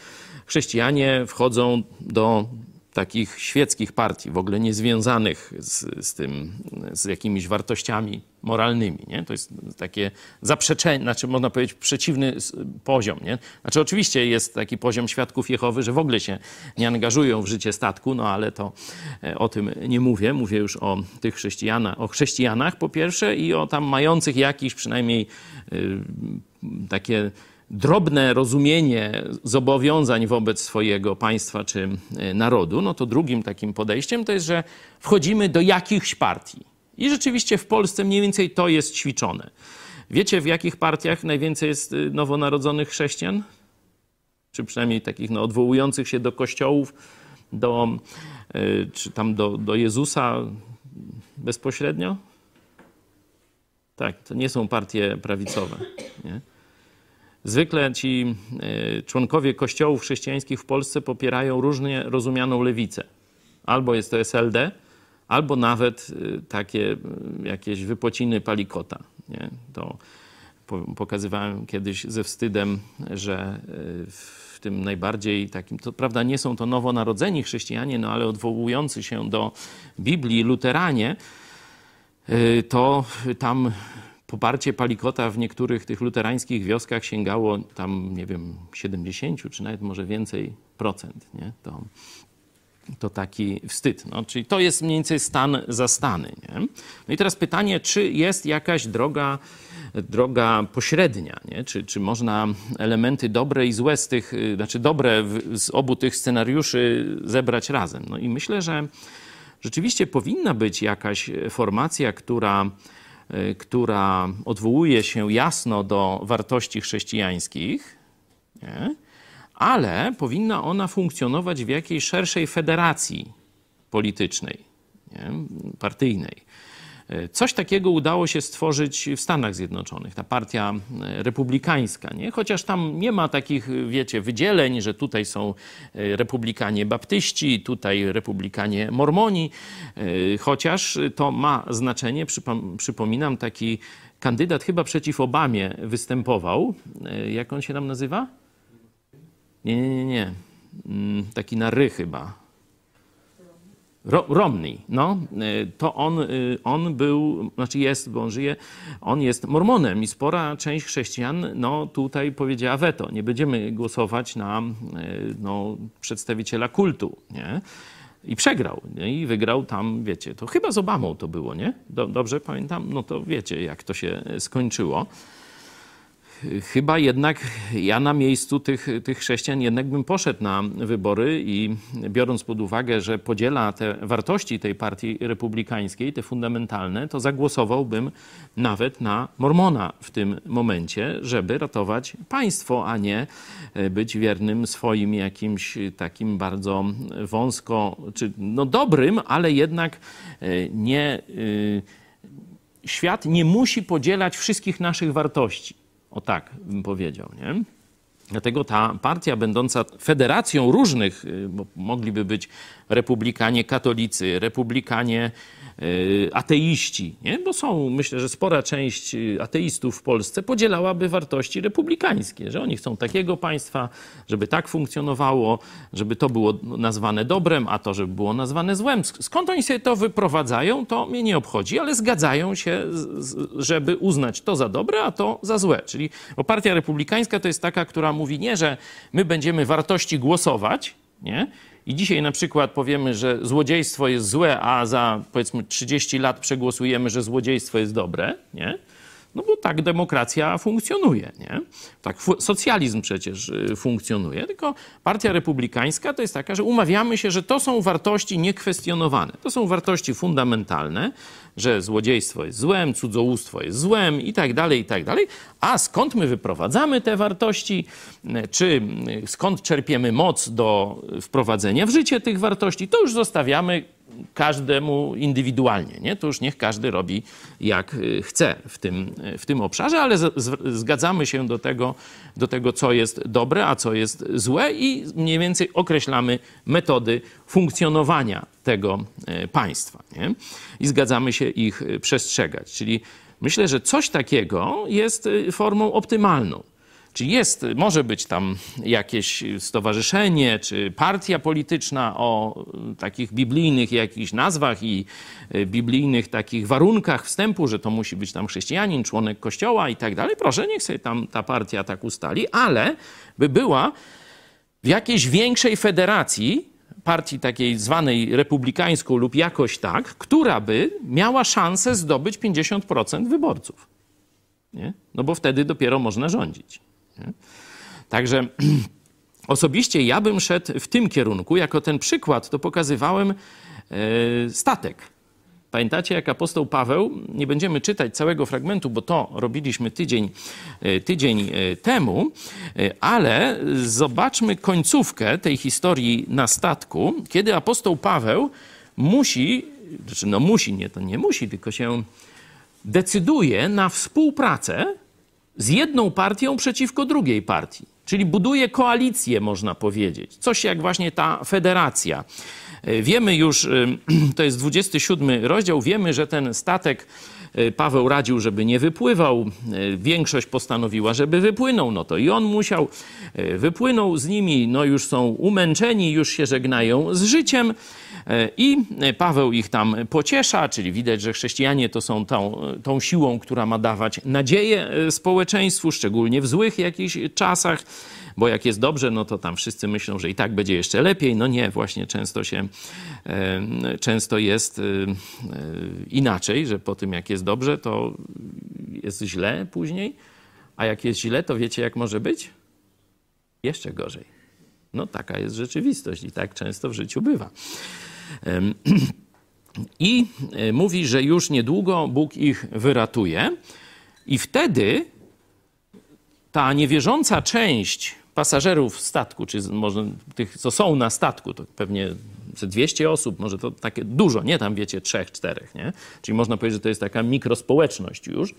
chrześcijanie wchodzą do takich świeckich partii, w ogóle niezwiązanych z, z tym, z jakimiś wartościami moralnymi. Nie? To jest takie zaprzeczenie, znaczy można powiedzieć przeciwny poziom. Nie? Znaczy oczywiście jest taki poziom świadków Jehowy, że w ogóle się nie angażują w życie statku, no ale to e, o tym nie mówię. Mówię już o tych chrześcijanach, o chrześcijanach po pierwsze i o tam mających jakiś przynajmniej y, takie drobne rozumienie zobowiązań wobec swojego państwa czy e, narodu, no to drugim takim podejściem to jest, że wchodzimy do jakichś partii. I rzeczywiście w Polsce mniej więcej to jest ćwiczone. Wiecie, w jakich partiach najwięcej jest e, nowonarodzonych chrześcijan? Czy przynajmniej takich no, odwołujących się do kościołów, do, e, czy tam do, do Jezusa bezpośrednio? Tak, to nie są partie prawicowe. Nie? Zwykle ci e, członkowie kościołów chrześcijańskich w Polsce popierają różnie rozumianą lewicę. Albo jest to SLD, albo nawet e, takie e, jakieś wypociny palikota. Nie? To pokazywałem kiedyś ze wstydem, że w tym najbardziej takim, to prawda nie są to nowonarodzeni chrześcijanie, no ale odwołujący się do Biblii luteranie, to tam poparcie Palikota w niektórych tych luterańskich wioskach sięgało tam, nie wiem, 70 czy nawet może więcej procent. Nie? To, to taki wstyd. No, czyli to jest mniej więcej stan za stany. Nie? No i teraz pytanie, czy jest jakaś droga, droga pośrednia, nie? Czy, czy można elementy dobre i złe z tych, znaczy dobre z obu tych scenariuszy zebrać razem. No i myślę, że rzeczywiście powinna być jakaś formacja, która która odwołuje się jasno do wartości chrześcijańskich, nie? ale powinna ona funkcjonować w jakiejś szerszej federacji politycznej, nie? partyjnej. Coś takiego udało się stworzyć w Stanach Zjednoczonych, ta partia e, republikańska, nie? chociaż tam nie ma takich, wiecie, wydzieleń, że tutaj są e, republikanie baptyści, tutaj republikanie mormoni, e, chociaż to ma znaczenie. Przypominam, taki kandydat chyba przeciw Obamie występował. Jak on się tam nazywa? Nie, nie, nie, nie. Mm, taki na ry chyba. Romney, no, y, to on, y, on był, znaczy jest, bo on żyje, on jest mormonem i spora część chrześcijan, no, tutaj powiedziała weto, nie będziemy głosować na, y, no, przedstawiciela kultu, nie? I przegrał. Nie? I wygrał tam, wiecie, to chyba z Obamą to było, nie? Dobrze pamiętam? No to wiecie, jak to się skończyło chyba jednak ja na miejscu tych, tych chrześcijan jednak bym poszedł na wybory i biorąc pod uwagę, że podziela te wartości tej partii republikańskiej, te fundamentalne, to zagłosowałbym nawet na Mormona w tym momencie, żeby ratować państwo, a nie być wiernym swoim jakimś takim bardzo wąsko, czy no dobrym, ale jednak e, nie. E, świat nie musi podzielać wszystkich naszych wartości o tak bym powiedział, nie? Dlatego ta partia, będąca federacją różnych, y, bo mogliby być republikanie katolicy, republikanie ateiści, nie? bo są, myślę, że spora część y, ateistów w Polsce podzielałaby wartości republikańskie, że oni chcą takiego państwa, żeby tak funkcjonowało, żeby to było nazwane dobrem, a to, żeby było nazwane złem. Skąd oni sobie to wyprowadzają, to mnie nie obchodzi, ale zgadzają się, żeby uznać to za dobre, a to za złe. Czyli partia republikańska to jest taka, która mówi nie, że my będziemy wartości głosować, nie? I dzisiaj na przykład powiemy, że złodziejstwo jest złe, a za powiedzmy 30 lat przegłosujemy, że złodziejstwo jest dobre, nie? No bo tak demokracja funkcjonuje, nie? Tak socjalizm przecież y, funkcjonuje, tylko partia republikańska to jest taka, że umawiamy się, że to są wartości niekwestionowane. To są wartości fundamentalne, że złodziejstwo jest złem, cudzołóstwo jest złem i tak dalej, i tak dalej. A skąd my wyprowadzamy te wartości, czy skąd czerpiemy moc do wprowadzenia w życie tych wartości, to już zostawiamy każdemu indywidualnie. Nie? To już niech każdy robi jak y, chce w tym, w tym obszarze, ale z, z, zgadzamy się do tego, do tego, co jest dobre, a co jest złe i mniej więcej określamy metody funkcjonowania tego e, państwa. Nie? I zgadzamy się ich przestrzegać. Czyli myślę, że coś takiego jest y, formą optymalną. Czy jest, może być tam jakieś stowarzyszenie, czy partia polityczna o takich biblijnych jakichś nazwach i e, biblijnych takich warunkach wstępu, że to musi być tam chrześcijanin, członek kościoła i tak dalej. Proszę, niech sobie tam ta partia tak ustali, ale by była w jakiejś większej federacji, partii takiej zwanej republikańską lub jakoś tak, która by miała szansę zdobyć 50% wyborców. Nie? No bo wtedy dopiero można rządzić. Także osobiście ja bym szedł w tym kierunku. Jako ten przykład to pokazywałem e, statek. Pamiętacie, jak apostoł Paweł, nie będziemy czytać całego fragmentu, bo to robiliśmy tydzień, e, tydzień e, temu, ale zobaczmy końcówkę tej historii na statku, kiedy apostoł Paweł musi, znaczy no musi, nie, to nie musi, tylko się decyduje na współpracę z jedną partią przeciwko drugiej partii. Czyli buduje koalicję, można powiedzieć. Coś jak właśnie ta federacja. E, wiemy już, e, to jest 27 rozdział, wiemy, że ten statek e, Paweł radził, żeby nie wypływał. Większość postanowiła, żeby wypłynął. No to i on musiał. Wypłynął z nimi, no już są umęczeni, już się żegnają z życiem. E, I Paweł ich tam pociesza, czyli widać, że chrześcijanie to są tą, tą siłą, która ma dawać nadzieję e, społeczeństwu, szczególnie w złych jakichś czasach bo jak jest dobrze, no to tam wszyscy myślą, że i tak będzie jeszcze lepiej. No nie, właśnie często się, e, często jest inaczej, że po tym jak jest dobrze, to jest źle później, a jak jest źle, to wiecie jak może być? Jeszcze gorzej. No taka jest rzeczywistość i tak często w życiu bywa. I e, mówi, że już niedługo Bóg ich wyratuje, i wtedy ta niewierząca część pasażerów statku, czy może tych, co są na statku, to pewnie 200 osób, może to takie dużo, nie tam wiecie, trzech, czterech, nie? Czyli można powiedzieć, że to jest taka mikrospołeczność już,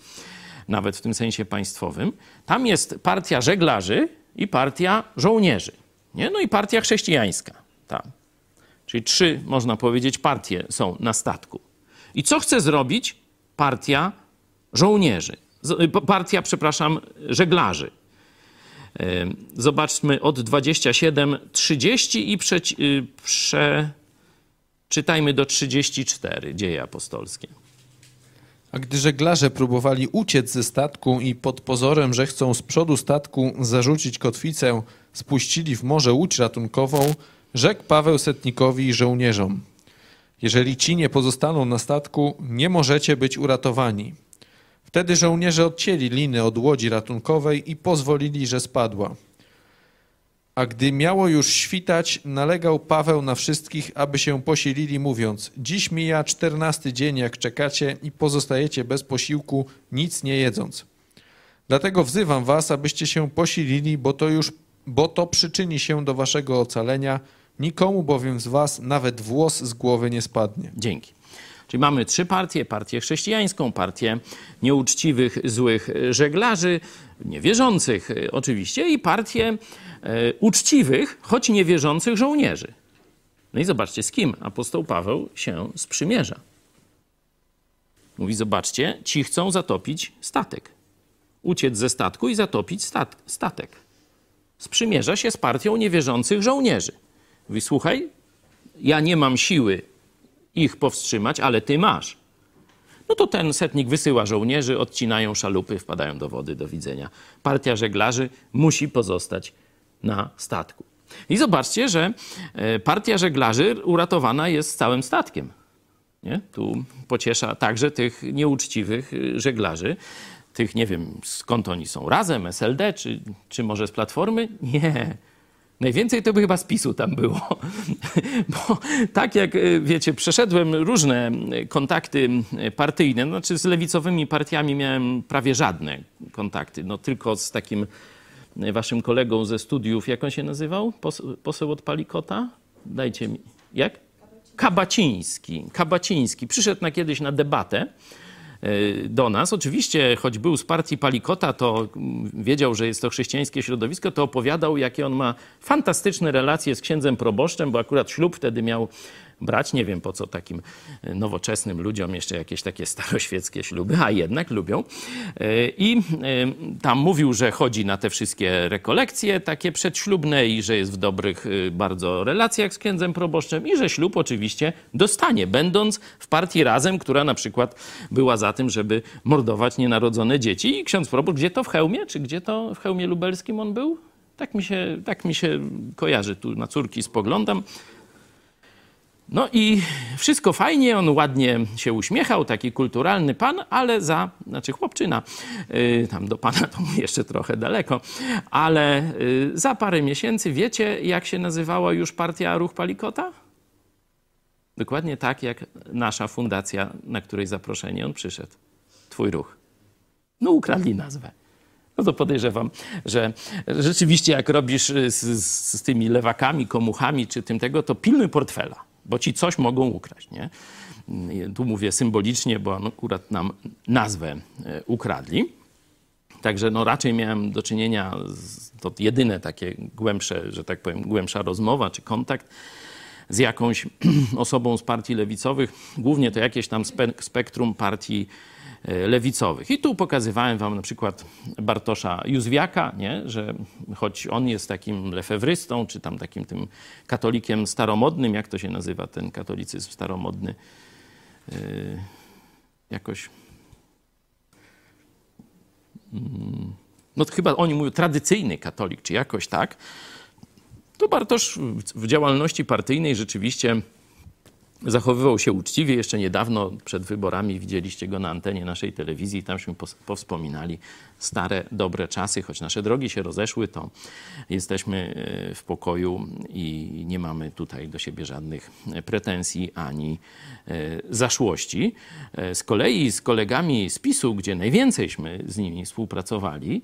nawet w tym sensie państwowym. Tam jest partia żeglarzy i partia żołnierzy, nie? No i partia chrześcijańska tam. Czyli trzy, można powiedzieć, partie są na statku. I co chce zrobić partia żołnierzy? Y, partia, przepraszam, żeglarzy. Zobaczmy od 27, 30 i prze, y, przeczytajmy do 34 dzieje apostolskie. A gdy żeglarze próbowali uciec ze statku i pod pozorem, że chcą z przodu statku zarzucić kotwicę, spuścili w morze łódź ratunkową, Rzekł Paweł setnikowi i żołnierzom: Jeżeli ci nie pozostaną na statku, nie możecie być uratowani. Wtedy żołnierze odcięli liny od łodzi ratunkowej i pozwolili, że spadła. A gdy miało już świtać, nalegał Paweł na wszystkich, aby się posilili, mówiąc: Dziś mija czternasty dzień, jak czekacie i pozostajecie bez posiłku, nic nie jedząc. Dlatego wzywam was, abyście się posilili, bo to już, bo to przyczyni się do waszego ocalenia. Nikomu bowiem z was nawet włos z głowy nie spadnie. Dzięki. Czyli mamy trzy partie: partię chrześcijańską, partię nieuczciwych, złych żeglarzy, niewierzących y, oczywiście, i partię e, uczciwych, choć niewierzących żołnierzy. No i zobaczcie, z kim apostoł Paweł się sprzymierza. Mówi: Zobaczcie, ci chcą zatopić statek. Uciec ze statku i zatopić stat statek. Sprzymierza się z partią niewierzących żołnierzy. Mówi: Słuchaj, ja nie mam siły ich powstrzymać, ale ty masz. No to ten setnik wysyła żołnierzy, odcinają szalupy, wpadają do wody, do widzenia. Partia żeglarzy musi pozostać na statku. I zobaczcie, że e, partia żeglarzy uratowana jest całym statkiem. Nie? Tu pociesza także tych nieuczciwych y, żeglarzy. Tych, nie wiem, skąd oni są, razem, SLD, czy, czy może z Platformy? Nie. Najwięcej to by chyba z PiSu tam było. Bo tak jak y, wiecie, przeszedłem różne y, kontakty partyjne, znaczy z lewicowymi partiami miałem prawie żadne kontakty. No tylko z takim y, waszym kolegą ze studiów, jak on się nazywał? Pos- Poseł od Palikota? Dajcie mi. Jak? Kabaciński. Kabaciński. Przyszedł na kiedyś na debatę do nas. Oczywiście, choć był z partii Palikota, to wiedział, że jest to chrześcijańskie środowisko, to opowiadał, jakie on ma fantastyczne relacje z księdzem proboszczem, bo akurat ślub wtedy miał brać. Nie wiem po co takim e, nowoczesnym ludziom jeszcze jakieś takie staroświeckie śluby, a jednak lubią. E, I e, tam mówił, że chodzi na te wszystkie rekolekcje takie przedślubne i że jest w dobrych bardzo relacjach z księdzem proboszczem i że ślub oczywiście dostanie, będąc w partii Razem, która na przykład była za tym, żeby mordować nienarodzone dzieci. I ksiądz proboszcz, gdzie to w Chełmie? Czy gdzie to w Chełmie Lubelskim on był? Tak mi się, tak mi się kojarzy. Tu na córki spoglądam. No i wszystko fajnie, on ładnie się uśmiechał, taki kulturalny pan, ale za, znaczy chłopczyna, yy, tam do pana to mu jeszcze trochę daleko, ale yy, za parę miesięcy wiecie, jak się nazywała już partia Ruch Palikota? Dokładnie tak, jak nasza fundacja, na której zaproszenie on przyszedł. Twój ruch. No ukradli nazwę. No to podejrzewam, że rzeczywiście jak robisz y, z, z, z tymi lewakami, komuchami czy tym tego, to pilnuj portfela, bo ci coś mogą ukraść, nie? Tu mówię symbolicznie, bo akurat nam nazwę y, ukradli. Także no raczej miałem do czynienia z, to jedyne takie głębsze, że tak powiem, głębsza rozmowa czy kontakt z jakąś osobą z partii lewicowych, głównie to jakieś tam spe, spektrum partii e, lewicowych. I tu pokazywałem wam na przykład Bartosza Józwiaka, nie? że choć on jest takim lefewrystą, czy tam takim tym katolikiem staromodnym, jak to się nazywa ten katolicyzm staromodny, yy, jakoś... Mm, no to chyba oni mówią tradycyjny katolik, czy jakoś tak, to Bartosz w działalności partyjnej rzeczywiście zachowywał się uczciwie. Jeszcze niedawno przed wyborami widzieliście go na antenie naszej telewizji. Tamśmy powspominali stare, dobre czasy. Choć nasze drogi się rozeszły, to jesteśmy e, w pokoju i nie mamy tutaj do siebie żadnych pretensji ani e, zaszłości. E, Z kolei z kolegami z PiSu, gdzie najwięcejśmy z nimi współpracowali,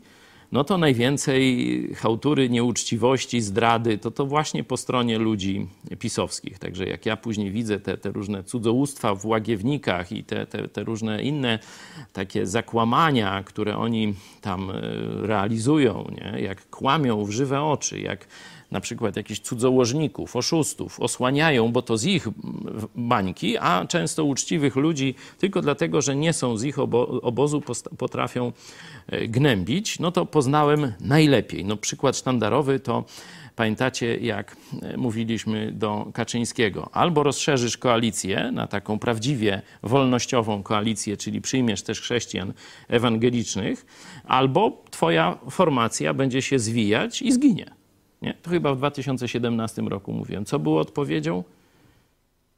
no to najwięcej hałtury, nieuczciwości, zdrady, to to właśnie po stronie ludzi pisowskich. Także jak ja później widzę te, te różne cudzołóstwa w łagiewnikach i te, te, te różne inne takie zakłamania, które oni tam e, realizują, nie? jak kłamią w żywe oczy, jak na przykład jakichś cudzołożników, oszustów osłaniają, bo to z ich bańki, a często uczciwych ludzi tylko dlatego, że nie są z ich obo obozu, potrafią e, gnębić, no to poznałem najlepiej. No przykład sztandarowy to pamiętacie, jak e, mówiliśmy do Kaczyńskiego, albo rozszerzysz koalicję na taką prawdziwie wolnościową koalicję, czyli przyjmiesz też chrześcijan ewangelicznych, albo twoja formacja będzie się zwijać i zginie Nie? To chyba w 2017 roku mówiłem. Co było odpowiedzią?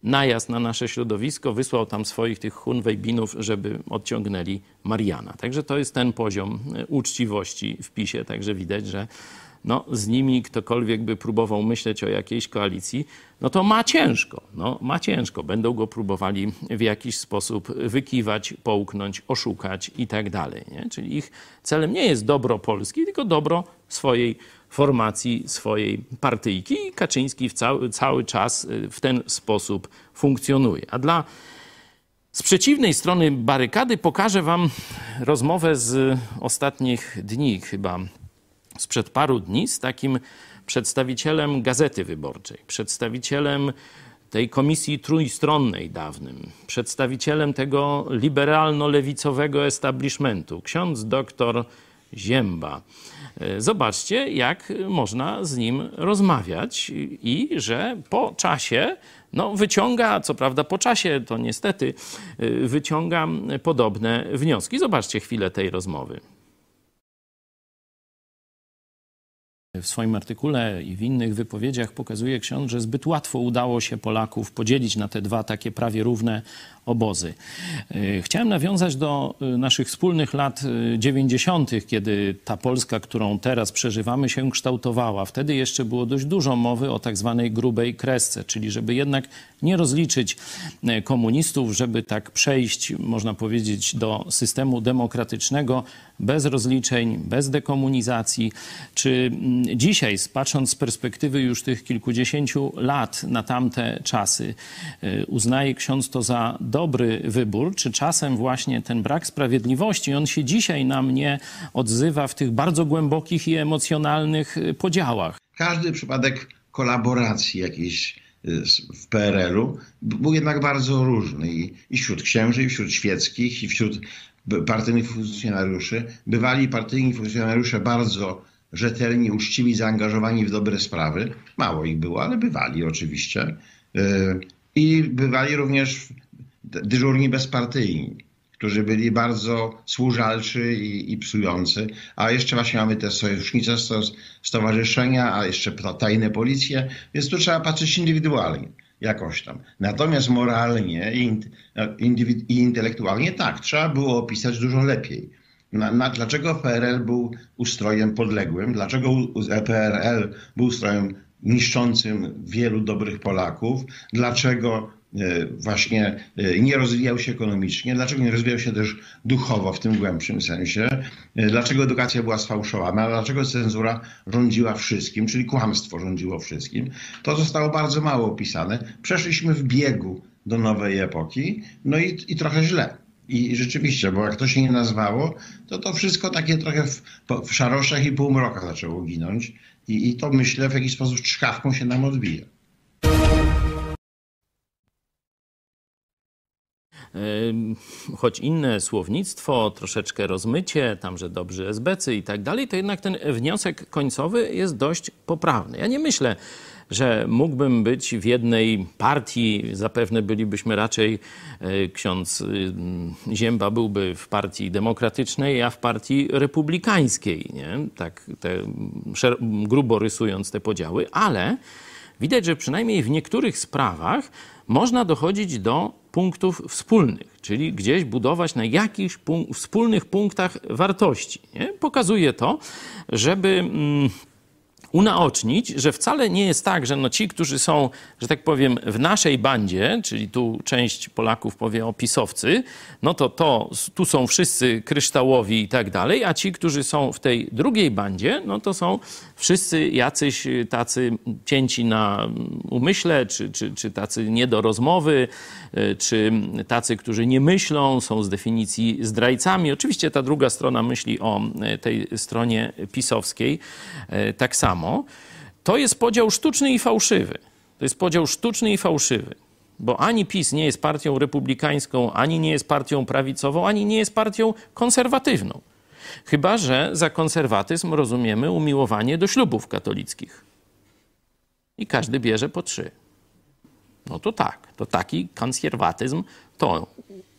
Najazd na nasze środowisko, wysłał tam swoich tych Hunwejbinów, żeby odciągnęli Mariana. Także to jest ten poziom e, uczciwości w PiSie. Także widać, że no, z nimi ktokolwiek by próbował myśleć o jakiejś koalicji, no to ma ciężko. No, ma ciężko. Będą go próbowali w jakiś sposób wykiwać, połknąć, oszukać i tak dalej. Czyli ich celem nie jest dobro Polski, tylko dobro swojej formacji, swojej partyjki. I Kaczyński cały, cały czas y, w ten sposób funkcjonuje. A dla z przeciwnej strony barykady pokażę Wam rozmowę z ostatnich dni, chyba sprzed paru dni, z takim przedstawicielem Gazety Wyborczej, przedstawicielem tej komisji trójstronnej dawnym, przedstawicielem tego liberalno-lewicowego establishmentu, ksiądz doktor Zięba. E, Zobaczcie, jak można z nim rozmawiać i że po czasie, no wyciąga, co prawda po czasie, to niestety, e, wyciąga podobne wnioski. Zobaczcie chwilę tej rozmowy. W swoim artykule i w innych wypowiedziach pokazuje ksiądz, że zbyt łatwo udało się Polaków podzielić na te dwa takie prawie równe obozy. E, Chciałem nawiązać do e, naszych wspólnych lat e, 90., kiedy ta Polska, którą teraz przeżywamy, się kształtowała. Wtedy jeszcze było dość dużo mowy o tak zwanej grubej kresce, czyli żeby jednak nie rozliczyć komunistów, żeby tak przejść, można powiedzieć, do systemu demokratycznego bez rozliczeń, bez dekomunizacji. Czy mm, dzisiaj, patrząc z perspektywy już tych kilkudziesięciu lat na tamte czasy, e, uznaje ksiądz to za dobry wybór? Czy czasem właśnie ten brak sprawiedliwości, on się dzisiaj na mnie odzywa w tych bardzo głębokich i emocjonalnych e, podziałach? Każdy przypadek kolaboracji jakiejś z- w PRL-u był jednak bardzo różny i, i wśród księży, i wśród świeckich, i wśród partyjnych funkcjonariuszy. Bywali partyjni funkcjonariusze bardzo rzetelni, uczciwi, zaangażowani w dobre sprawy. Mało ich było, ale bywali oczywiście. Y, I bywali również dyżurni bezpartyjni, którzy byli bardzo służalczy i, i psujący. A jeszcze właśnie mamy te sojusznicze sto, stowarzyszenia, a jeszcze ta- tajne policje, więc tu trzeba patrzeć indywidualnie. Jakoś tam. Natomiast moralnie i, i intelektualnie tak, trzeba było opisać dużo lepiej. Na, na, dlaczego PRL był ustrojem podległym? Dlaczego PRL był ustrojem niszczącym wielu dobrych Polaków? Dlaczego e, właśnie e, nie rozwijał się ekonomicznie? Dlaczego nie rozwijał się też duchowo w tym głębszym sensie? E, Dlaczego edukacja była sfałszowana? Dlaczego cenzura rządziła wszystkim, czyli kłamstwo rządziło wszystkim? To zostało bardzo mało opisane. Przeszliśmy w biegu do nowej epoki, no i, i trochę źle. I rzeczywiście, bo jak to się nie nazwało, to to wszystko takie trochę w, w szaroszach i półmrokach zaczęło ginąć. I, I to myślę w jakiś sposób czkawką się nam odbije. Ym, choć inne słownictwo, troszeczkę rozmycie, tam, że dobrzy esbecy i tak dalej, to jednak ten wniosek końcowy jest dość poprawny. Ja nie myślę, że mógłbym być w jednej partii, zapewne bylibyśmy raczej, e, ksiądz ym, Zięba byłby w partii demokratycznej, a w partii republikańskiej, nie? Tak te, grubo rysując te podziały, ale widać, że przynajmniej w niektórych sprawach można dochodzić do punktów wspólnych, czyli gdzieś budować na jakichś punk- wspólnych punktach wartości. Nie? Pokazuje to, żeby. Mm, unaocznić, że wcale nie jest tak, że no ci, którzy są, że tak powiem, w naszej bandzie, czyli tu część Polaków powie o pisowcy, no to, to tu są wszyscy kryształowi i tak dalej, a ci, którzy są w tej drugiej bandzie, no to są wszyscy jacyś tacy cięci na umyśle, czy, czy, czy tacy nie do rozmowy, czy tacy, którzy nie myślą, są z definicji zdrajcami. Oczywiście ta druga strona myśli o y, tej stronie pisowskiej y, tak samo. To jest podział sztuczny i fałszywy. To jest podział sztuczny i fałszywy. Bo ani PiS nie jest partią republikańską, ani nie jest partią prawicową, ani nie jest partią konserwatywną. Chyba, że za konserwatyzm rozumiemy umiłowanie do ślubów katolickich. I każdy bierze po trzy. No to tak, to taki konserwatyzm to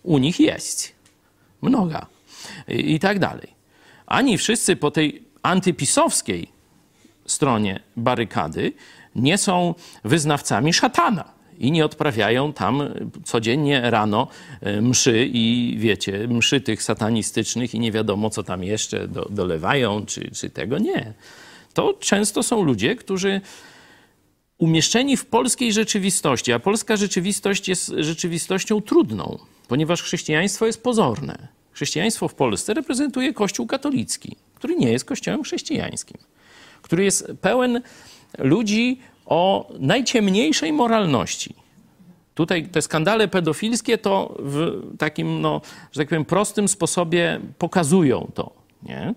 u nich jest. Mnoga. I, i tak dalej. Ani wszyscy po tej antypisowskiej stronie barykady, nie są wyznawcami szatana i nie odprawiają tam codziennie rano e, mszy i wiecie, mszy tych satanistycznych i nie wiadomo, co tam jeszcze do, dolewają, czy, czy tego nie. To często są ludzie, którzy umieszczeni w polskiej rzeczywistości, a polska rzeczywistość jest rzeczywistością trudną, ponieważ chrześcijaństwo jest pozorne. Chrześcijaństwo w Polsce reprezentuje Kościół katolicki, który nie jest kościołem chrześcijańskim, który jest pełen ludzi o najciemniejszej moralności. Tutaj te skandale pedofilskie to w takim, no, że tak powiem, prostym sposobie pokazują to. Nie?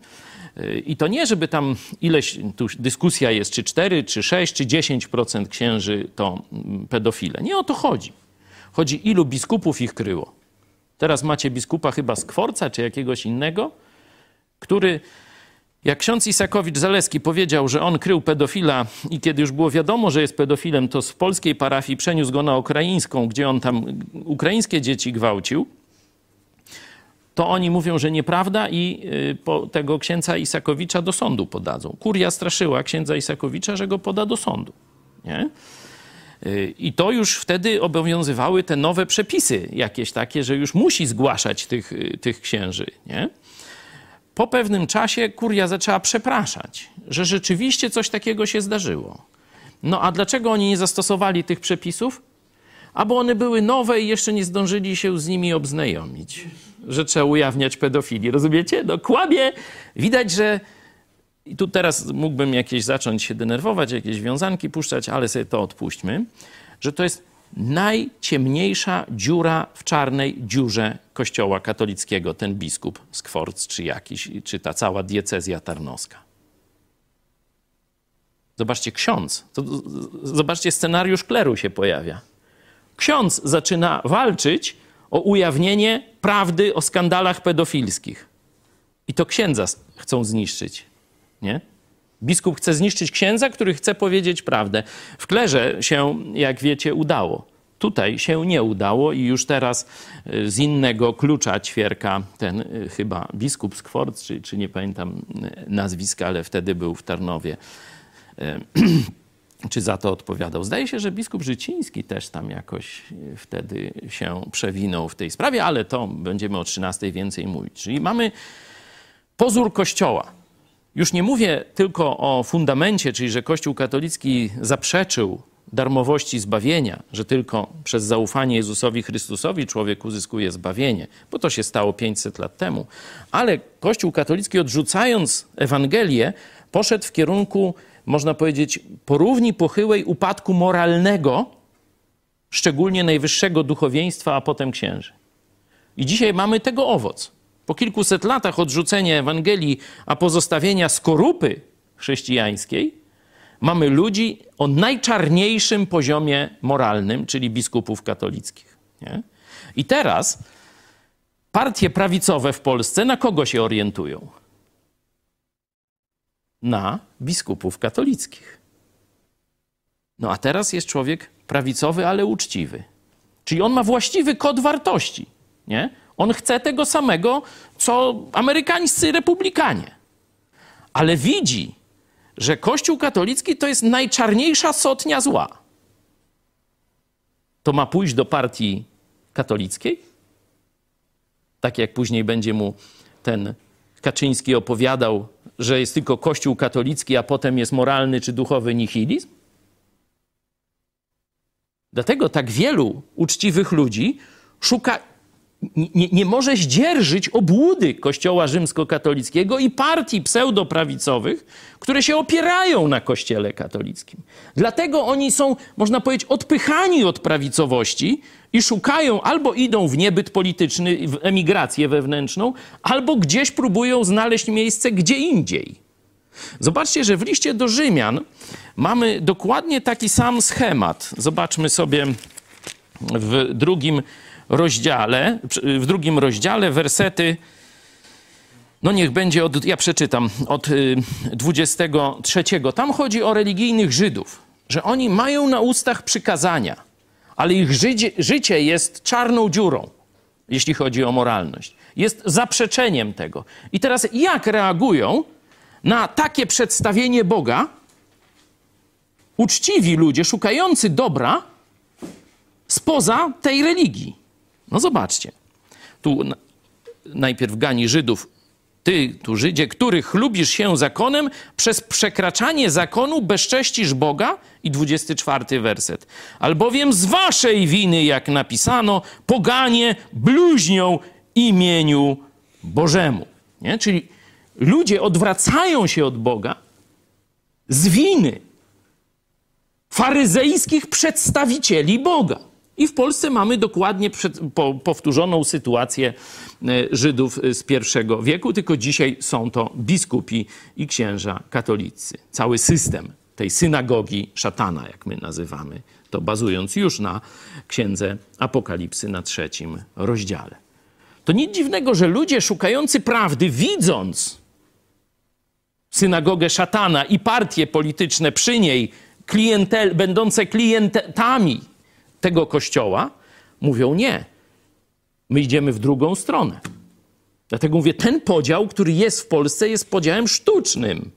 I to nie, żeby tam ileś, tu dyskusja jest, czy 4, czy 6, czy 10% księży to pedofile. Nie o to chodzi. Chodzi, ilu biskupów ich kryło. Teraz macie biskupa chyba z Kworca, czy jakiegoś innego, który jak ksiądz Isakowicz-Zaleski powiedział, że on krył pedofila i kiedy już było wiadomo, że jest pedofilem, to z polskiej parafii przeniósł go na ukraińską, gdzie on tam ukraińskie dzieci gwałcił, to oni mówią, że nieprawda i y, tego księdza Isakowicza do sądu podadzą. Kuria straszyła księdza Isakowicza, że go poda do sądu. Nie? Y, I to już wtedy obowiązywały te nowe przepisy, jakieś takie, że już musi zgłaszać tych, y, tych księży. Nie? Po pewnym czasie kuria zaczęła przepraszać, że rzeczywiście coś takiego się zdarzyło. No a dlaczego oni nie zastosowali tych przepisów? Albo one były nowe i jeszcze nie zdążyli się z nimi obznajomić, że trzeba ujawniać pedofilię. Rozumiecie? No kłamie. Widać, że i tu teraz mógłbym jakieś zacząć się denerwować, jakieś wiązanki puszczać, ale sobie to odpuśćmy, że to jest najciemniejsza dziura w czarnej dziurze kościoła katolickiego, ten biskup z Kworc, czy jakiś, czy ta cała diecezja tarnowska. Zobaczcie, ksiądz, to, zobaczcie, scenariusz kleru się pojawia. Ksiądz zaczyna walczyć o ujawnienie prawdy o skandalach pedofilskich. I to księdza chcą zniszczyć, nie? Biskup chce zniszczyć księdza, który chce powiedzieć prawdę. W klerze się, jak wiecie, udało. Tutaj się nie udało i już teraz y, z innego klucza ćwierka ten y, chyba biskup z Kworc, czy, czy nie pamiętam y, nazwiska, ale wtedy był w Tarnowie. Czy za to odpowiadał? Zdaje się, że biskup Życiński też tam jakoś wtedy się przewinął w tej sprawie, ale to będziemy o 13 więcej mówić. Czyli mamy pozór Kościoła już nie mówię tylko o fundamencie, czyli że Kościół katolicki zaprzeczył darmowości zbawienia, że tylko przez zaufanie Jezusowi Chrystusowi człowiek uzyskuje zbawienie, bo to się stało 500 lat temu. Ale Kościół katolicki, odrzucając Ewangelię, poszedł w kierunku, można powiedzieć, porówni pochyłej upadku moralnego, szczególnie najwyższego duchowieństwa, a potem księży. I dzisiaj mamy tego owoc. Po kilkuset latach odrzucenia Ewangelii, a pozostawienia skorupy chrześcijańskiej, mamy ludzi o najczarniejszym poziomie moralnym, czyli biskupów katolickich. Nie? I teraz partie prawicowe w Polsce na kogo się orientują? Na biskupów katolickich. No a teraz jest człowiek prawicowy, ale uczciwy. Czyli on ma właściwy kod wartości. Nie? On chce tego samego, co amerykańscy republikanie. Ale widzi, że Kościół katolicki to jest najczarniejsza sotnia zła. To ma pójść do partii katolickiej? Tak jak później będzie mu ten Kaczyński opowiadał, że jest tylko Kościół katolicki, a potem jest moralny czy duchowy nihilizm? Dlatego tak wielu uczciwych ludzi szuka nie, nie może zdzierżyć obłudy Kościoła rzymskokatolickiego i partii pseudoprawicowych, które się opierają na Kościele katolickim. Dlatego oni są, można powiedzieć, odpychani od prawicowości i szukają, albo idą w niebyt polityczny, w emigrację wewnętrzną, albo gdzieś próbują znaleźć miejsce gdzie indziej. Zobaczcie, że w liście do Rzymian mamy dokładnie taki sam schemat. Zobaczmy sobie w drugim rozdziale, w drugim rozdziale wersety, no niech będzie od, ja przeczytam, od 23. Y, Tam chodzi o religijnych Żydów, że oni mają na ustach przykazania, ale ich życie, życie jest czarną dziurą, jeśli chodzi o moralność. Jest zaprzeczeniem tego. I teraz jak reagują na takie przedstawienie Boga, uczciwi ludzie szukający dobra spoza tej religii. No zobaczcie. Tu na, najpierw gani Żydów. Ty, tu Żydzie, który chlubisz się zakonem, przez przekraczanie zakonu bezcześcisz Boga? I 24 werset. Albowiem z waszej winy, jak napisano, poganie bluźnią imieniu Bożemu. Nie? Czyli ludzie odwracają się od Boga z winy faryzejskich przedstawicieli Boga. I w Polsce mamy dokładnie przed, po, powtórzoną sytuację e, Żydów z pierwszego wieku, tylko dzisiaj są to biskupi i księża katolicy. Cały system tej synagogi szatana, jak my nazywamy, to bazując już na księdze Apokalipsy na trzecim rozdziale. To nic dziwnego, że ludzie szukający prawdy, widząc synagogę szatana i partie polityczne przy niej, klientel, będące klientami tego kościoła, mówią nie. My idziemy w drugą stronę. Dlatego mówię, ten podział, który jest w Polsce, jest podziałem sztucznym.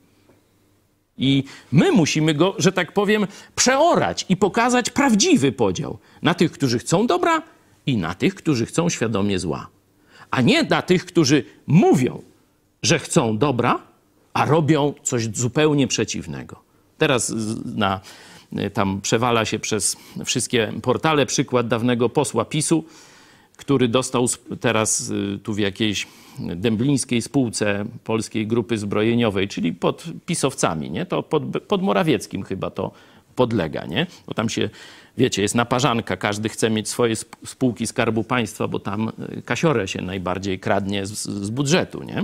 I my musimy go, że tak powiem, przeorać i pokazać prawdziwy podział na tych, którzy chcą dobra i na tych, którzy chcą świadomie zła. A nie na tych, którzy mówią, że chcą dobra, a robią coś zupełnie przeciwnego. Teraz na, tam przewala się przez wszystkie portale przykład dawnego posła PiSu, który dostał teraz y, tu w jakiejś dęblińskiej spółce Polskiej Grupy Zbrojeniowej, czyli pod pisowcami, nie? To pod, pod Morawieckim chyba to podlega, nie? Bo tam się, wiecie, jest naparzanka, każdy chce mieć swoje spółki Skarbu Państwa, bo tam y, kasiorę się najbardziej kradnie z, z budżetu, nie?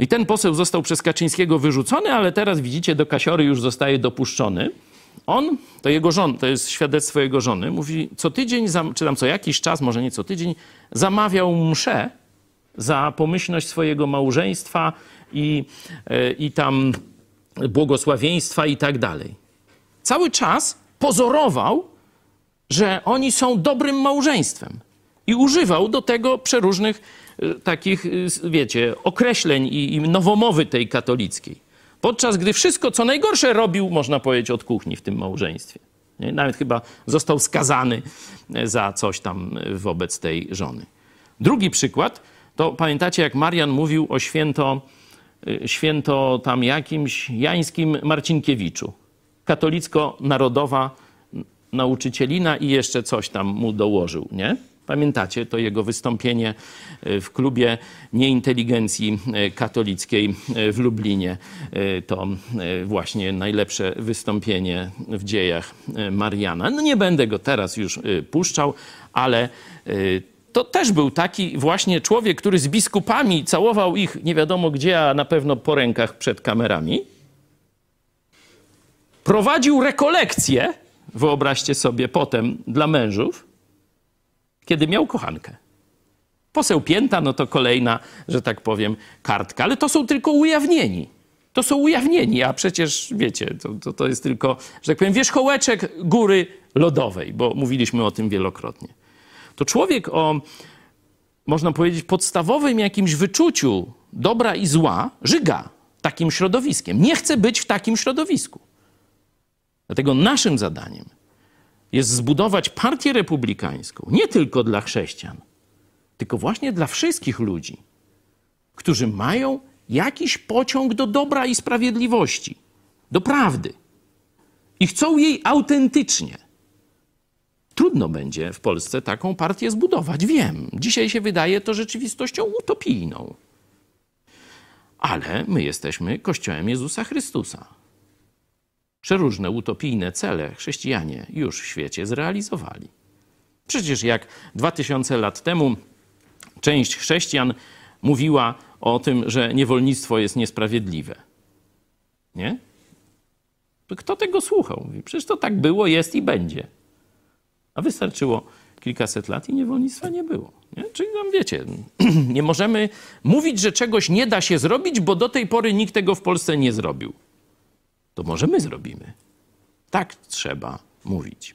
I ten poseł został przez Kaczyńskiego wyrzucony, ale teraz widzicie, do kasiory już zostaje dopuszczony. On, to jego żon, to jest świadectwo jego żony, mówi, co tydzień, czy tam co jakiś czas, może nie co tydzień, zamawiał mszę za pomyślność swojego małżeństwa i, e, i tam błogosławieństwa i tak dalej. Cały czas pozorował, że oni są dobrym małżeństwem i używał do tego przeróżnych takich, e, wiecie, określeń i, i nowomowy tej katolickiej. Podczas gdy wszystko, co najgorsze robił, można powiedzieć, od kuchni w tym małżeństwie. Nawet chyba został skazany za coś tam wobec tej żony. Drugi przykład to pamiętacie, jak Marian mówił o święto, y, święto tam jakimś jańskim Marcinkiewiczu. Katolicko-narodowa nauczycielina i jeszcze coś tam mu dołożył, nie? Pamiętacie to jego wystąpienie y, w klubie nieinteligencji y, katolickiej w Lublinie. To właśnie najlepsze wystąpienie w dziejach Mariana. No nie będę go teraz już puszczał, ale to też był taki właśnie człowiek, który z biskupami całował ich nie wiadomo gdzie, a na pewno po rękach przed kamerami. Prowadził rekolekcje, wyobraźcie sobie potem, dla mężów, kiedy miał kochankę. Poseł Pięta, no to kolejna, że tak powiem, kartka, ale to są tylko ujawnieni. To są ujawnieni, a przecież wiecie, to, to, to jest tylko, że tak powiem, wierzchołeczek góry lodowej, bo mówiliśmy o tym wielokrotnie to człowiek o, można powiedzieć, podstawowym jakimś wyczuciu dobra i zła żyga takim środowiskiem. Nie chce być w takim środowisku. Dlatego naszym zadaniem jest zbudować partię republikańską nie tylko dla chrześcijan, tylko właśnie dla wszystkich ludzi, którzy mają jakiś pociąg do dobra i sprawiedliwości, do prawdy i chcą jej autentycznie trudno będzie w Polsce taką partię zbudować. Wiem, dzisiaj się wydaje to rzeczywistością utopijną. Ale my jesteśmy Kościołem Jezusa Chrystusa. Przeróżne utopijne cele chrześcijanie już w świecie zrealizowali. Przecież jak dwa tysiące lat temu część chrześcijan mówiła o tym, że niewolnictwo jest niesprawiedliwe. Nie? Kto tego słuchał? Mówi, przecież to tak było, jest i będzie. A wystarczyło kilkaset lat i niewolnictwa nie było. Nie? Czyli tam wiecie, nie możemy mówić, że czegoś nie da się zrobić, bo do tej pory nikt tego w Polsce nie zrobił. To może my zrobimy. Tak trzeba mówić.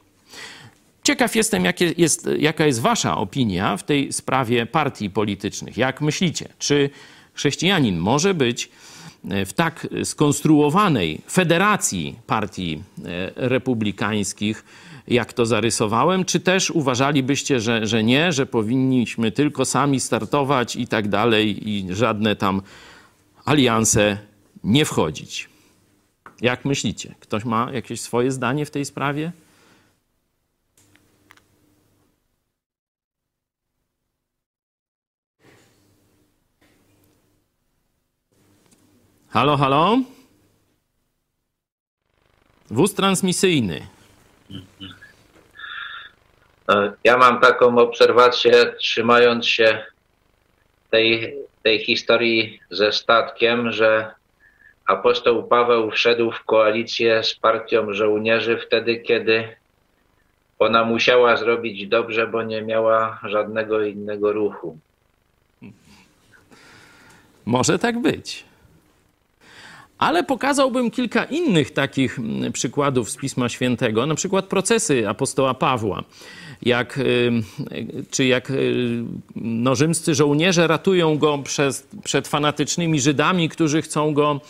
Ciekaw jestem, jest, jaka jest Wasza opinia w tej sprawie partii politycznych. Jak myślicie, czy chrześcijanin może być w tak skonstruowanej federacji partii e, republikańskich, jak to zarysowałem, czy też uważalibyście, że, że nie, że powinniśmy tylko sami startować i tak dalej i żadne tam alianse nie wchodzić? Jak myślicie? Ktoś ma jakieś swoje zdanie w tej sprawie? Halo, halo? Wóz transmisyjny. Ja mam taką obserwację, trzymając się tej, tej historii ze statkiem, że apostoł Paweł wszedł w koalicję z partią żołnierzy wtedy, kiedy ona musiała zrobić dobrze, bo nie miała żadnego innego ruchu. Może tak być. Ale pokazałbym kilka innych takich mm, przykładów z Pisma Świętego, na przykład procesy apostoła Pawła, jak, y, czy jak y, no, rzymscy żołnierze ratują go przez, przed fanatycznymi Żydami, którzy chcą go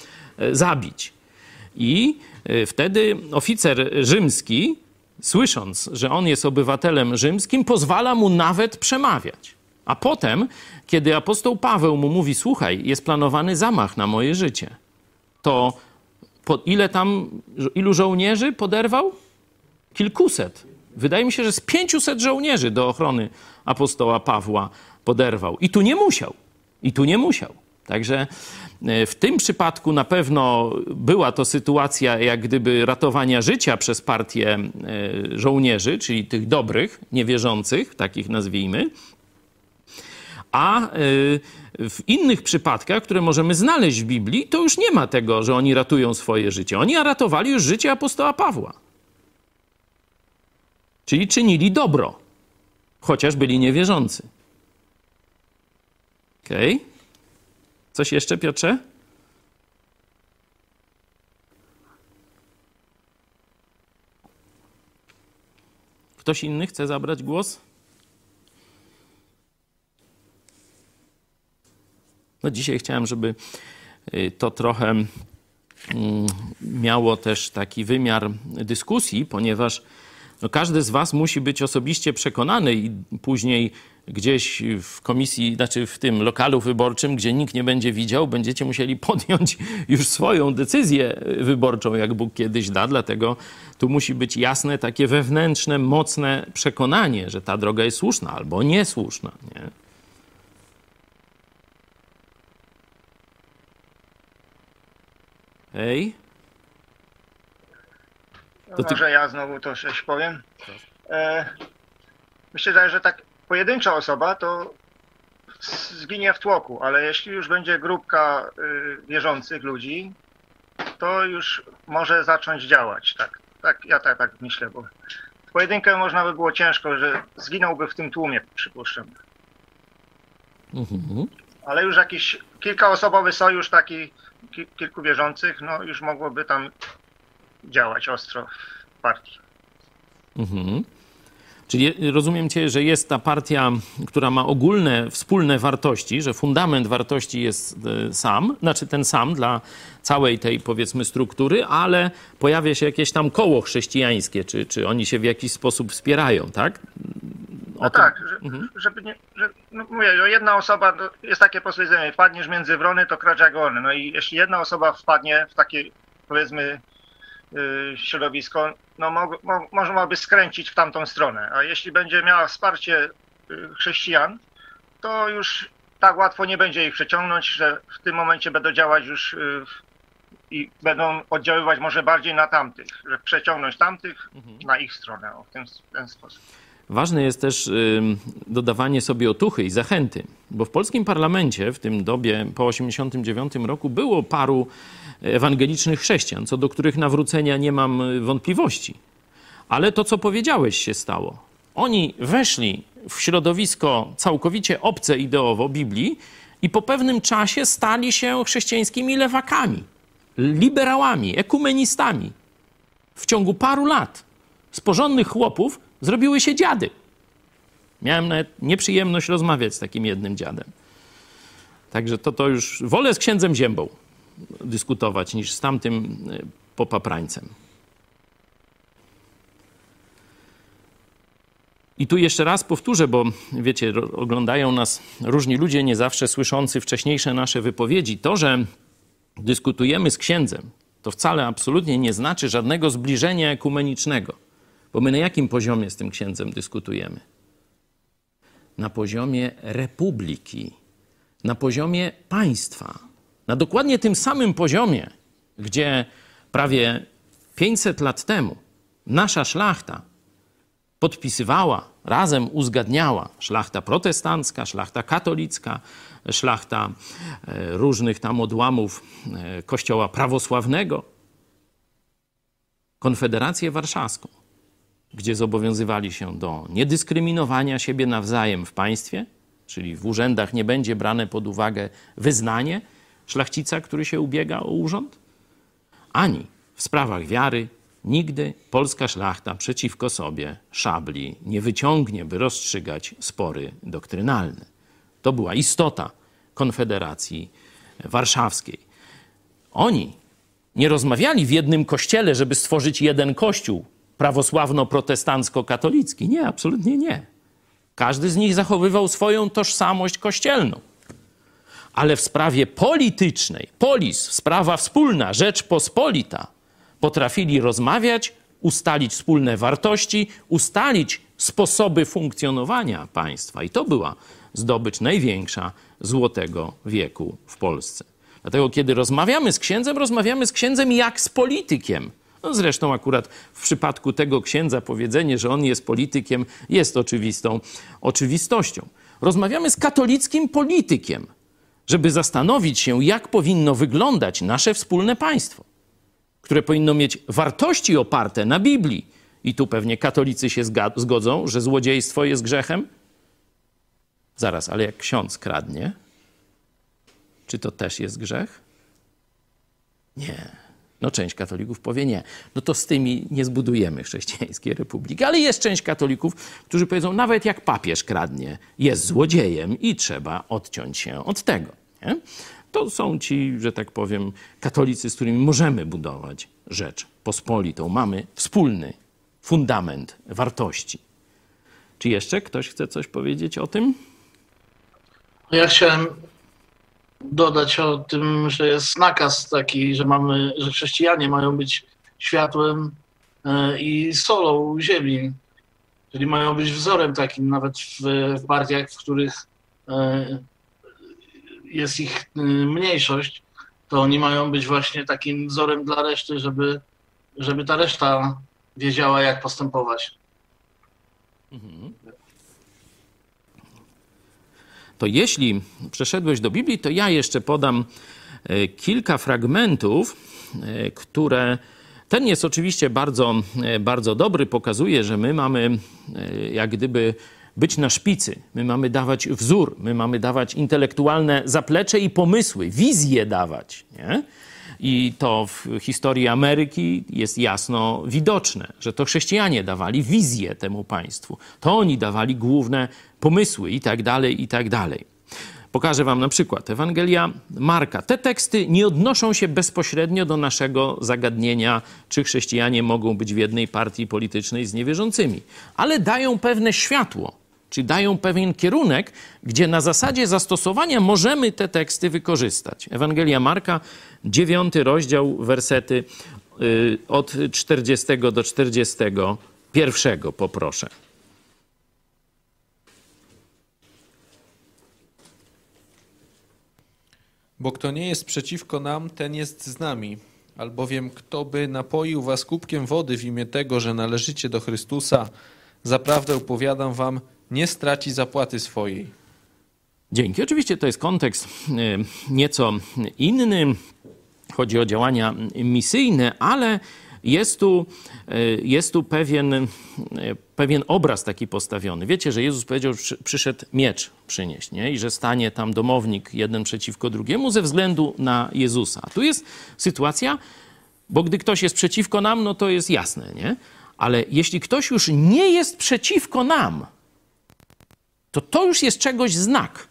zabić. I y, wtedy oficer rzymski, słysząc, że on jest obywatelem rzymskim, pozwala mu nawet przemawiać. A potem, kiedy apostoł Paweł mu mówi: Słuchaj, jest planowany zamach na moje życie, to ile tam, ilu żołnierzy poderwał? Kilkuset. Wydaje mi się, że z pięciuset żołnierzy do ochrony apostoła Pawła poderwał. I tu nie musiał. I tu nie musiał. Także e, w tym przypadku na pewno była to sytuacja jak gdyby ratowania życia przez partię e, żołnierzy, czyli tych dobrych, niewierzących, takich nazwijmy. A y, w innych przypadkach, które możemy znaleźć w Biblii, to już nie ma tego, że oni ratują swoje życie. Oni ratowali już życie apostoła Pawła. Czyli czynili dobro, chociaż byli niewierzący. Okej? Okay. Coś jeszcze, Piotrze? Ktoś inny chce zabrać głos? No dzisiaj chciałem, żeby y, to trochę mm, miało też taki wymiar dyskusji, ponieważ no każdy z Was musi być osobiście przekonany i później gdzieś w komisji, znaczy w tym lokalu wyborczym, gdzie nikt nie będzie widział, będziecie musieli podjąć już swoją decyzję wyborczą, jak Bóg kiedyś da. Dlatego tu musi być jasne, takie wewnętrzne, mocne przekonanie, że ta droga jest słuszna albo niesłuszna. Nie? Hej. No To ty- Może ja znowu to coś powiem. E, myślę, że tak pojedyncza osoba to zginie w tłoku, ale jeśli już będzie grupka y, wierzących ludzi, to już może zacząć działać. Tak, tak ja tak, tak myślę, bo w pojedynkę można by było ciężko, że zginąłby w tym tłumie, przypuszczam. Mhm. Ale już jakiś kilkaosobowy sojusz taki ki, kilku wierzących, no już mogłoby tam działać ostro w partii. Mhm. Czyli rozumiem Cię, że jest ta partia, która ma ogólne, wspólne wartości, że fundament wartości jest e, sam, znaczy ten sam dla całej tej powiedzmy struktury, ale pojawia się jakieś tam koło chrześcijańskie, czy, czy oni się w jakiś sposób wspierają, tak? O No tak, że, Mhm. żeby nie, że, no mówię, no jedna osoba, no jest takie powiedzenie, wpadniesz między wrony, to kracz jak orny. No i jeśli jedna osoba wpadnie w takie, powiedzmy, środowisko, no mo, mo, można by skręcić w tamtą stronę. A jeśli będzie miała wsparcie y, chrześcijan, to już tak łatwo nie będzie ich przeciągnąć, że w tym momencie będą działać już y, i będą oddziaływać może bardziej na tamtych, że przeciągnąć tamtych na ich stronę, w ten, ten sposób. Ważne jest też dodawanie sobie otuchy i zachęty, bo w polskim parlamencie w tym dobie po 1989 roku było paru ewangelicznych chrześcijan, co do których nawrócenia nie mam y, wątpliwości. Ale to, co powiedziałeś, się stało. Oni weszli w środowisko całkowicie obce ideowo Biblii i po pewnym czasie stali się chrześcijańskimi lewakami, liberałami, ekumenistami. W ciągu paru lat z porządnych chłopów zrobiły się dziady. Miałem nawet nieprzyjemność rozmawiać z takim jednym dziadem. Także to, to już wolę z księdzem Ziębą. Dyskutować niż z tamtym e, popaprańcem. I tu jeszcze raz powtórzę, bo wiecie, oglądają nas różni ludzie, nie zawsze słyszący wcześniejsze nasze wypowiedzi. To, że dyskutujemy z księdzem, to wcale absolutnie nie znaczy żadnego zbliżenia ekumenicznego. Bo my na jakim poziomie z tym księdzem dyskutujemy? Na poziomie republiki, na poziomie państwa. Na dokładnie tym samym poziomie, gdzie prawie 500 lat temu nasza szlachta podpisywała, razem uzgadniała szlachta protestancka, szlachta katolicka, szlachta e, różnych tam odłamów e, kościoła prawosławnego, Konfederację Warszawską, gdzie zobowiązywali się do niedyskryminowania siebie nawzajem w państwie, czyli w urzędach nie będzie brane pod uwagę wyznanie szlachcica, który się ubiega o urząd, ani w sprawach wiary, Nigdy polska szlachta przeciwko sobie szabli nie wyciągnie, by rozstrzygać spory doktrynalne. To była istota Konfederacji Warszawskiej. Oni nie rozmawiali w jednym kościele, żeby stworzyć jeden kościół prawosławno-protestancko-katolicki. Nie, absolutnie nie. Każdy z nich zachowywał swoją tożsamość kościelną. Ale w sprawie politycznej, polis, sprawa wspólna, Rzeczpospolita, potrafili rozmawiać, ustalić wspólne wartości, ustalić sposoby funkcjonowania państwa. I to była zdobycz największa złotego wieku w Polsce. Dlatego, kiedy rozmawiamy z księdzem, rozmawiamy z księdzem jak z politykiem. No zresztą, akurat w przypadku tego księdza powiedzenie, że on jest politykiem, jest oczywistą oczywistością. Rozmawiamy z katolickim politykiem, żeby zastanowić się, jak powinno wyglądać nasze wspólne państwo które powinno mieć wartości oparte na Biblii. I tu pewnie katolicy się zgodzą, że złodziejstwo jest grzechem. Zaraz, ale jak ksiądz kradnie, czy to też jest grzech? Nie. No część katolików powie nie. No to z tymi nie zbudujemy chrześcijańskiej republiki. Ale jest część katolików, którzy powiedzą, nawet jak papież kradnie, jest złodziejem i trzeba odciąć się od tego. Nie? To są ci, że tak powiem, katolicy, z którymi możemy budować rzecz pospolitą. Mamy wspólny fundament wartości. Czy jeszcze ktoś chce coś powiedzieć o tym? Ja chciałem dodać o tym, że jest nakaz taki, że mamy, że chrześcijanie mają być światłem e, i solą ziemi. Czyli mają być wzorem takim nawet w, w partiach, w których e, jest ich y, mniejszość, to oni mają być właśnie takim wzorem dla reszty, żeby, żeby ta reszta wiedziała, jak postępować. Mhm. To jeśli przeszedłeś do Biblii, to ja jeszcze podam e, kilka fragmentów, e, które. Ten jest oczywiście bardzo, e, bardzo dobry, pokazuje, że my mamy jak gdyby być na szpicy, my mamy dawać wzór, my mamy dawać intelektualne zaplecze i pomysły, wizje dawać. Nie? I to w historii Ameryki jest jasno widoczne, że to chrześcijanie dawali wizję temu państwu. To oni dawali główne pomysły i tak dalej, i tak dalej. Pokażę wam na przykład Ewangelia Marka. Te teksty nie odnoszą się bezpośrednio do naszego zagadnienia, czy chrześcijanie mogą być w jednej partii politycznej z niewierzącymi, ale dają pewne światło Czyli dają pewien kierunek, gdzie na zasadzie zastosowania możemy te teksty wykorzystać. Ewangelia Marka, dziewiąty rozdział, wersety y, od 40 do 41 poproszę. Bo kto nie jest przeciwko nam, ten jest z nami. Albowiem kto by napoił was kubkiem wody w imię tego, że należycie do Chrystusa, zaprawdę opowiadam wam, nie straci zapłaty swojej. Dzięki. Oczywiście to jest kontekst e, nieco inny. Chodzi o działania misyjne, ale jest tu, e, jest tu pewien, e, pewien obraz taki postawiony. Wiecie, że Jezus powiedział, że przyszedł miecz przynieść nie? i że stanie tam domownik jeden przeciwko drugiemu ze względu na Jezusa. A tu jest sytuacja, bo gdy ktoś jest przeciwko nam, no to jest jasne, nie? Ale jeśli ktoś już nie jest przeciwko nam, to to już jest czegoś znak.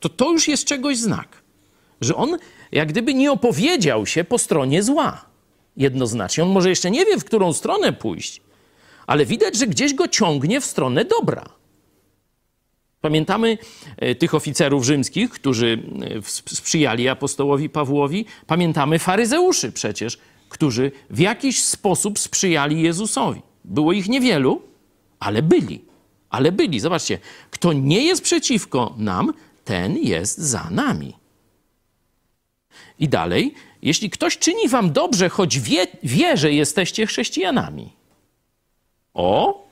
To to już jest czegoś znak, że on jak gdyby nie opowiedział się po stronie zła. Jednoznacznie. On może jeszcze nie wie, w którą stronę pójść, ale widać, że gdzieś go ciągnie w stronę dobra. Pamiętamy e, tych oficerów rzymskich, którzy e, sprzyjali apostołowi Pawłowi. Pamiętamy faryzeuszy przecież, którzy w jakiś sposób sprzyjali Jezusowi. Było ich niewielu, ale byli. Ale byli. Zobaczcie, kto nie jest przeciwko nam, ten jest za nami. I dalej, jeśli ktoś czyni wam dobrze, choć wie, wie że jesteście chrześcijanami, o,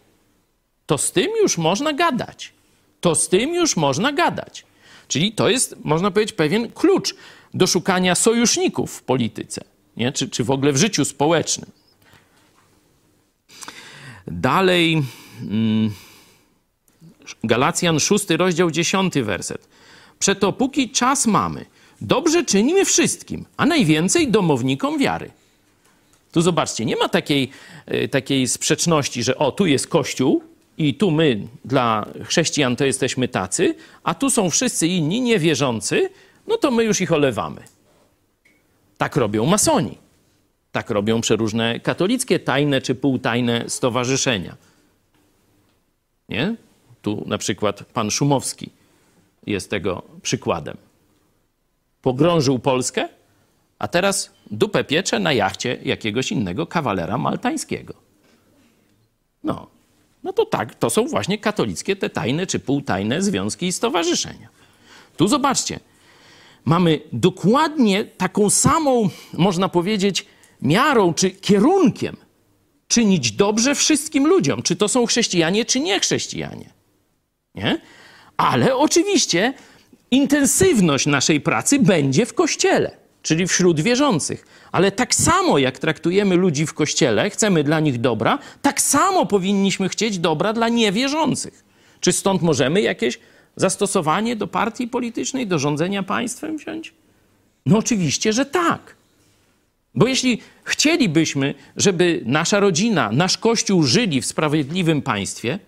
to z tym już można gadać. To z tym już można gadać. Czyli to jest, można powiedzieć, pewien klucz do szukania sojuszników w polityce, nie? Czy, czy w ogóle w życiu społecznym. Dalej, mm, Galacjan 6, rozdział 10, werset. Przeto póki czas mamy, dobrze czynimy wszystkim, a najwięcej domownikom wiary. Tu zobaczcie, nie ma takiej, e, takiej sprzeczności, że o, tu jest Kościół i tu my dla chrześcijan to jesteśmy tacy, a tu są wszyscy inni niewierzący, no to my już ich olewamy. Tak robią masoni. Tak robią przeróżne katolickie, tajne czy półtajne stowarzyszenia. Nie? Tu na przykład pan Szumowski jest tego przykładem. Pogrążył Polskę, a teraz dupę piecze na jachcie jakiegoś innego kawalera maltańskiego. No, no to tak, to są właśnie katolickie, te tajne czy półtajne związki i stowarzyszenia. Tu zobaczcie, mamy dokładnie taką samą, można powiedzieć, miarą czy kierunkiem czynić dobrze wszystkim ludziom, czy to są chrześcijanie, czy nie chrześcijanie. Nie? Ale oczywiście intensywność naszej pracy będzie w kościele, czyli wśród wierzących. Ale tak samo jak traktujemy ludzi w kościele, chcemy dla nich dobra, tak samo powinniśmy chcieć dobra dla niewierzących. Czy stąd możemy jakieś zastosowanie do partii politycznej, do rządzenia państwem wziąć? No oczywiście, że tak. Bo jeśli chcielibyśmy, żeby nasza rodzina, nasz kościół żyli w sprawiedliwym państwie,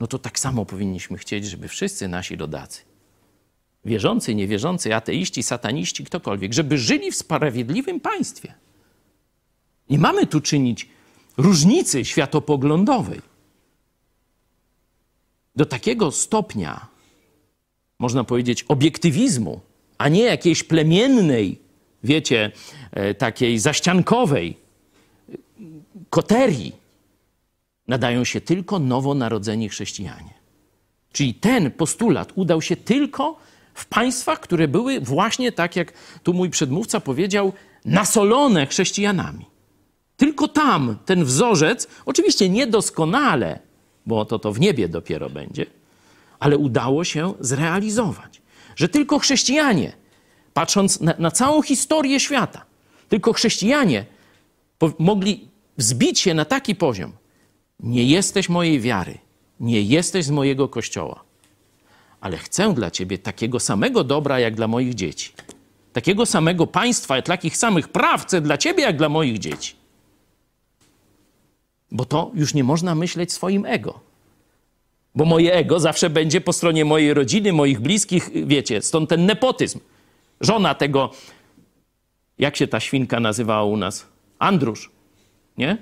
no to tak samo powinniśmy chcieć, żeby wszyscy nasi rodacy, wierzący, niewierzący, ateiści, sataniści, ktokolwiek, żeby żyli w sprawiedliwym państwie. Nie mamy tu czynić różnicy światopoglądowej. Do takiego stopnia, można powiedzieć, obiektywizmu, a nie jakiejś plemiennej, wiecie, e, takiej zaściankowej koterii, nadają się tylko nowonarodzeni chrześcijanie. Czyli ten postulat udał się tylko w państwach, które były właśnie tak, jak tu mój przedmówca powiedział, nasolone chrześcijanami. Tylko tam ten wzorzec, oczywiście niedoskonale, bo to to w niebie dopiero będzie, ale udało się zrealizować. Że tylko chrześcijanie, patrząc na, na całą historię świata, tylko chrześcijanie mogli wzbić się na taki poziom, nie jesteś mojej wiary, nie jesteś z mojego kościoła, ale chcę dla ciebie takiego samego dobra jak dla moich dzieci. Takiego samego państwa, takich samych praw chcę dla ciebie jak dla moich dzieci. Bo to już nie można myśleć swoim ego. Bo moje ego zawsze będzie po stronie mojej rodziny, moich bliskich, wiecie, stąd ten nepotyzm. Żona tego, jak się ta świnka nazywała u nas? Andrusz, nie?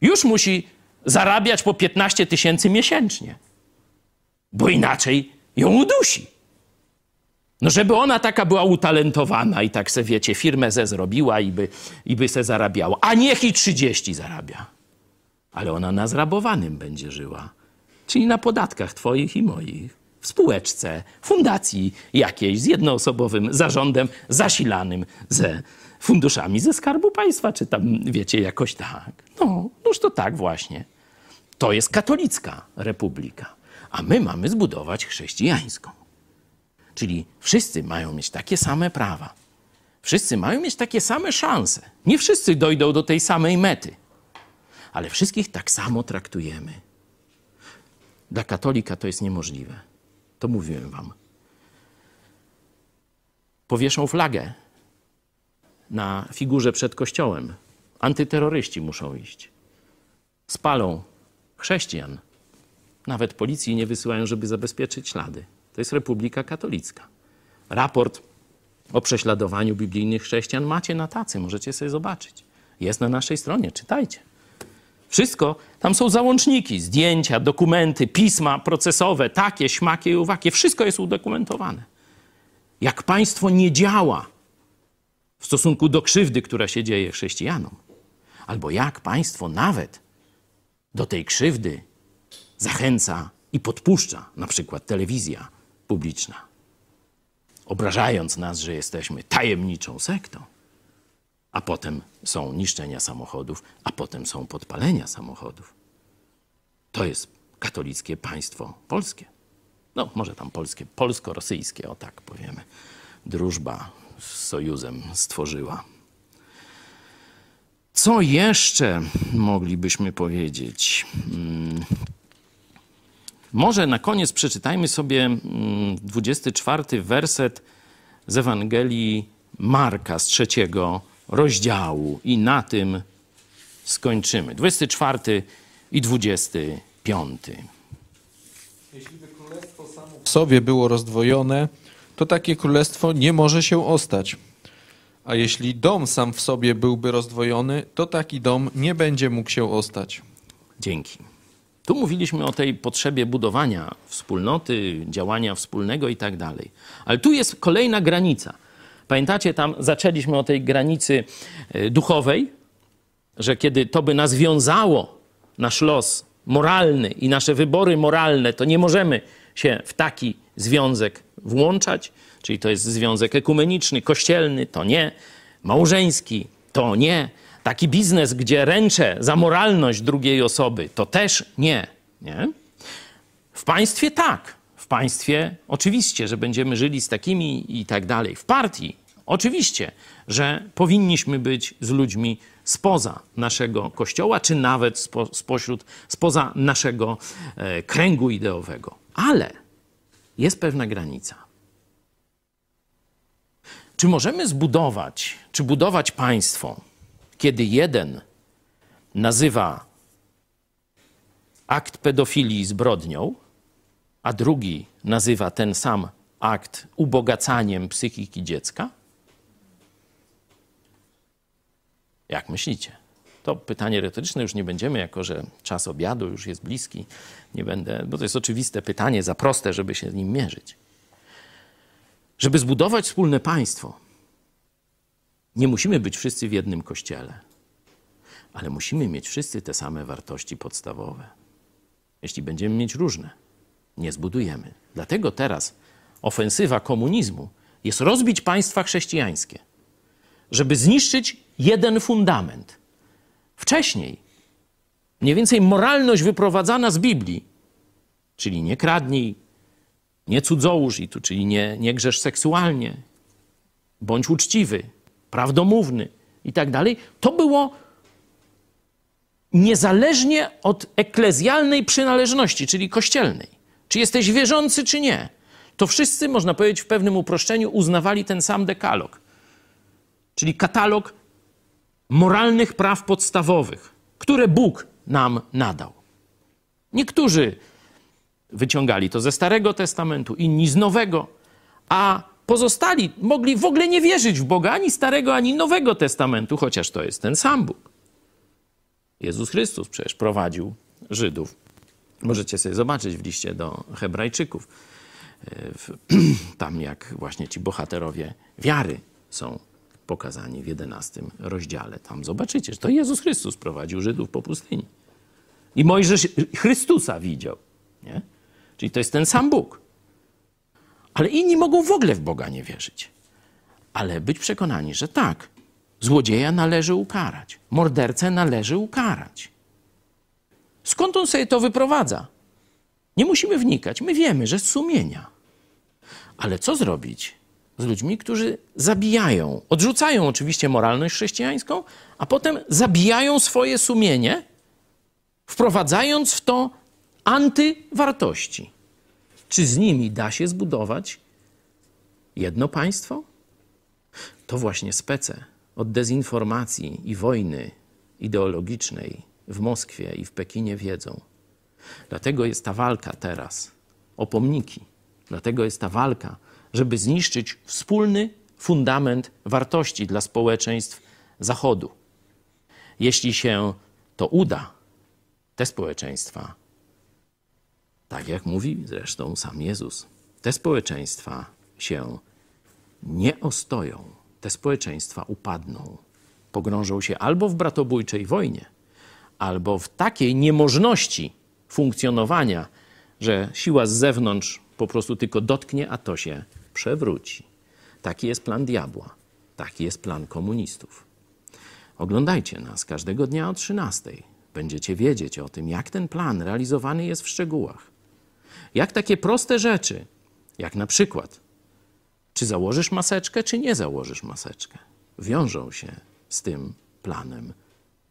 Już musi zarabiać po 15 tysięcy miesięcznie. Bo inaczej ją udusi. No żeby ona taka była utalentowana i tak se wiecie, firmę ze zrobiła i by, i by se zarabiała. A niech i 30 zarabia. Ale ona na zrabowanym będzie żyła. Czyli na podatkach twoich i moich. W spółeczce, fundacji jakiejś z jednoosobowym zarządem zasilanym ze funduszami ze Skarbu Państwa, czy tam wiecie, jakoś tak. No, noż to tak właśnie. To jest katolicka republika, a my mamy zbudować chrześcijańską. Czyli wszyscy mają mieć takie same prawa. Wszyscy mają mieć takie same szanse. Nie wszyscy dojdą do tej samej mety, ale wszystkich tak samo traktujemy. Dla katolika to jest niemożliwe. To mówiłem wam. Powieszą flagę na figurze przed kościołem. Antyterroryści muszą iść. Spalą chrześcijan. Nawet policji nie wysyłają, żeby zabezpieczyć ślady. To jest Republika Katolicka. Raport o prześladowaniu biblijnych chrześcijan macie na tacy, możecie sobie zobaczyć. Jest na naszej stronie, czytajcie. Wszystko, tam są załączniki, zdjęcia, dokumenty, pisma procesowe, takie, śmakie i uwakie. Wszystko jest udokumentowane. Jak państwo nie działa w stosunku do krzywdy, która się dzieje chrześcijanom, albo jak państwo nawet do tej krzywdy zachęca i podpuszcza, na przykład telewizja publiczna, obrażając nas, że jesteśmy tajemniczą sektą. A potem są niszczenia samochodów, a potem są podpalenia samochodów. To jest katolickie państwo polskie. No, może tam polskie, polsko-rosyjskie, o tak powiemy. Drużba z Sojuzem stworzyła. Co jeszcze moglibyśmy powiedzieć? Hmm. Może na koniec przeczytajmy sobie 24 mm, werset z Ewangelii Marka z trzeciego rozdziału i na tym skończymy. 24 i 25. Jeśli by królestwo samo w sobie było rozdwojone, to takie królestwo nie może się ostać. A jeśli dom sam w sobie byłby rozdwojony, to taki dom nie będzie mógł się ostać. Dzięki. Tu mówiliśmy o tej potrzebie budowania wspólnoty, działania wspólnego i tak dalej. Ale tu jest kolejna granica. Pamiętacie, tam zaczęliśmy o tej granicy e, duchowej, że kiedy to by nas wiązało, nasz los moralny i nasze wybory moralne, to nie możemy się w taki związek włączać, czyli to jest związek ekumeniczny, kościelny, to nie, małżeński, to nie, taki biznes, gdzie ręczę za moralność drugiej osoby, to też nie, nie. W państwie tak, w państwie oczywiście, że będziemy żyli z takimi i tak dalej. W partii oczywiście, że powinniśmy być z ludźmi spoza naszego kościoła, czy nawet spo, spośród, spoza naszego e, kręgu ideowego. Ale jest pewna granica. Czy możemy zbudować, czy budować państwo, kiedy jeden nazywa akt pedofilii zbrodnią, a drugi nazywa ten sam akt ubogacaniem psychiki dziecka? Jak myślicie? To pytanie retoryczne już nie będziemy, jako że czas obiadu już jest bliski. Nie będę, bo to jest oczywiste pytanie, za proste, żeby się z nim mierzyć. Żeby zbudować wspólne państwo, nie musimy być wszyscy w jednym kościele, ale musimy mieć wszyscy te same wartości podstawowe. Jeśli będziemy mieć różne, nie zbudujemy. Dlatego teraz ofensywa komunizmu jest rozbić państwa chrześcijańskie, żeby zniszczyć jeden fundament. Wcześniej mniej więcej moralność wyprowadzana z Biblii, czyli nie kradnij, nie cudzołóż, czyli nie, nie grzesz seksualnie, bądź uczciwy, prawdomówny i tak dalej, to było niezależnie od eklezjalnej przynależności, czyli kościelnej. Czy jesteś wierzący, czy nie. To wszyscy, można powiedzieć w pewnym uproszczeniu, uznawali ten sam dekalog. Czyli katalog moralnych praw podstawowych, które Bóg nam nadał. Niektórzy wyciągali to ze Starego Testamentu, inni z Nowego, a pozostali mogli w ogóle nie wierzyć w Boga ani Starego, ani Nowego Testamentu, chociaż to jest ten sam Bóg. Jezus Chrystus przecież prowadził Żydów. Możecie sobie zobaczyć w liście do Hebrajczyków, tam jak właśnie ci bohaterowie wiary są pokazani w jedenastym rozdziale. Tam zobaczycie, że to Jezus Chrystus prowadził Żydów po pustyni. I Mojżesz Chrystusa widział. Nie? Czyli to jest ten sam Bóg. Ale inni mogą w ogóle w Boga nie wierzyć. Ale być przekonani, że tak, złodzieja należy ukarać, mordercę należy ukarać. Skąd on sobie to wyprowadza? Nie musimy wnikać. My wiemy, że z sumienia. Ale co zrobić z ludźmi, którzy zabijają, odrzucają oczywiście moralność chrześcijańską, a potem zabijają swoje sumienie, wprowadzając w to antywartości? Czy z nimi da się zbudować jedno państwo? To właśnie spece od dezinformacji i wojny ideologicznej w Moskwie i w Pekinie wiedzą. Dlatego jest ta walka teraz o pomniki. Dlatego jest ta walka, żeby zniszczyć wspólny fundament wartości dla społeczeństw Zachodu. Jeśli się to uda, te społeczeństwa, tak jak mówi zresztą sam Jezus, te społeczeństwa się nie ostoją, te społeczeństwa upadną, pogrążą się albo w bratobójczej wojnie, albo w takiej niemożności funkcjonowania, że siła z zewnątrz po prostu tylko dotknie, a to się przewróci. Taki jest plan diabła, taki jest plan komunistów. Oglądajcie nas każdego dnia o 13. Będziecie wiedzieć o tym, jak ten plan realizowany jest w szczegółach. Jak takie proste rzeczy, jak na przykład, czy założysz maseczkę, czy nie założysz maseczkę, wiążą się z tym planem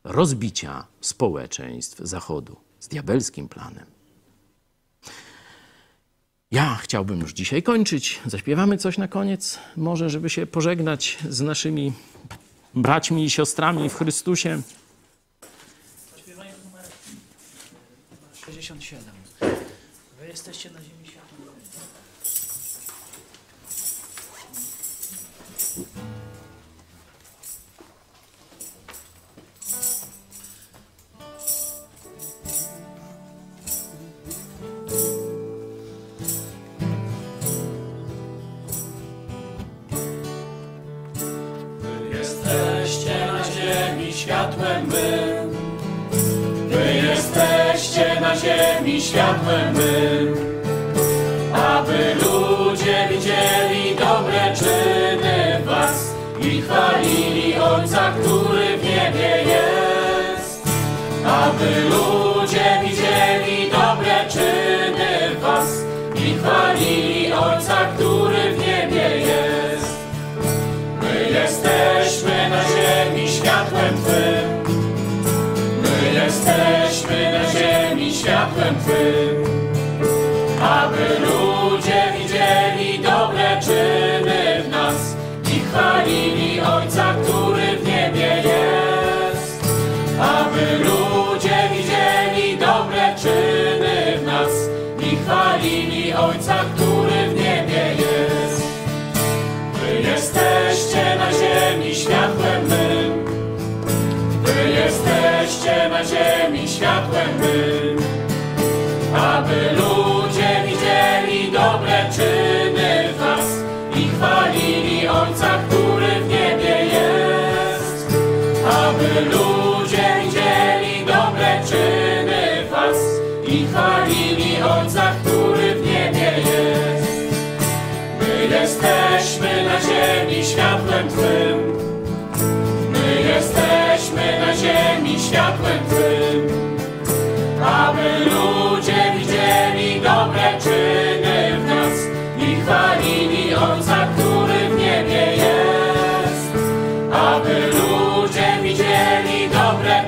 rozbicia społeczeństw Zachodu, z diabelskim planem. Ja chciałbym już dzisiaj kończyć. Zaśpiewamy coś na koniec, może, żeby się pożegnać z naszymi braćmi i siostrami w Chrystusie. Numer 67. Jesteście na ziemi ziemi światłem. Ziemi światłem my. Aby ludzie widzieli dobre czyny was i chwalili Ojca, który w niebie jest. Aby ludzie widzieli dobre czyny was i chwalili Ojca, który w niebie jest. My jesteśmy światłem Twym. Aby ludzie widzieli dobre czyny w nas i chwalili Ojca, który w niebie jest. Aby ludzie widzieli dobre czyny w nas i chwalili Ojca, który w niebie jest. Wy jesteście na ziemi światłem mym. Wy jesteście na ziemi światłem mym.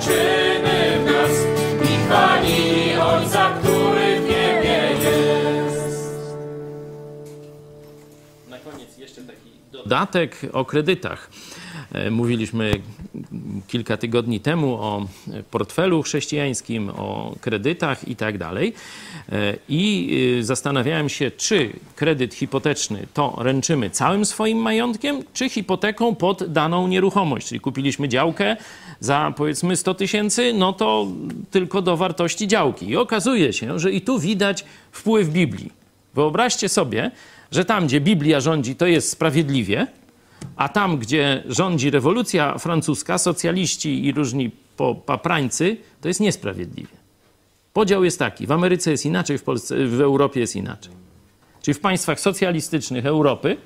Czyny w nas i Ojca, który w niebie jest. Na koniec jeszcze taki dodatek o kredytach. E, Mówiliśmy kilka tygodni temu o portfelu chrześcijańskim, o kredytach i tak dalej. E, I y, zastanawiałem się, czy kredyt hipoteczny to ręczymy całym swoim majątkiem, czy hipoteką pod daną nieruchomość. Czyli kupiliśmy działkę za powiedzmy 100 tysięcy, no to tylko do wartości działki. I okazuje się, że i tu widać wpływ Biblii. Wyobraźcie sobie, że tam, gdzie Biblia rządzi, to jest sprawiedliwie, a tam, gdzie rządzi rewolucja francuska, socjaliści i różni paprańcy, to jest niesprawiedliwie. Podział jest taki: w Ameryce jest inaczej, w, Polsce, w Europie jest inaczej. Czyli w państwach socjalistycznych Europy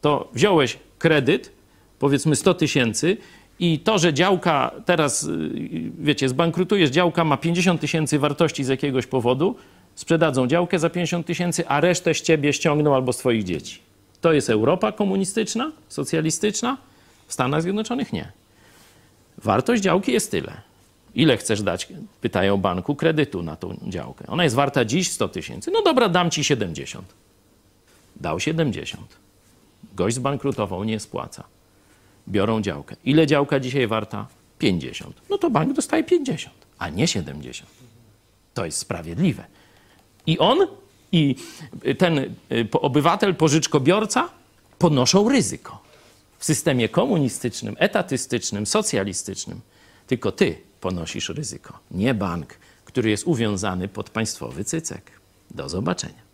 to wziąłeś kredyt, powiedzmy 100 tysięcy, i to, że działka teraz, y, wiecie, zbankrutujesz, działka ma 50 tysięcy wartości z jakiegoś powodu, sprzedadzą działkę za 50 tysięcy, a resztę z ciebie ściągną albo z twoich dzieci. To jest Europa komunistyczna, socjalistyczna? W Stanach Zjednoczonych nie. Wartość działki jest tyle. Ile chcesz dać, pytają banku, kredytu na tą działkę? Ona jest warta dziś 100 tysięcy. No dobra, dam ci 70. Dał 70. Gość zbankrutował, nie spłaca. Biorą działkę. Ile działka dzisiaj warta? 50. No to bank dostaje 50, a nie 70. To jest sprawiedliwe. I on, i ten y, obywatel, pożyczkobiorca ponoszą ryzyko. w systemie komunistycznym, etatystycznym, socjalistycznym. Tylko ty ponosisz ryzyko, nie bank, który jest uwiązany pod państwowy cycek. Do zobaczenia.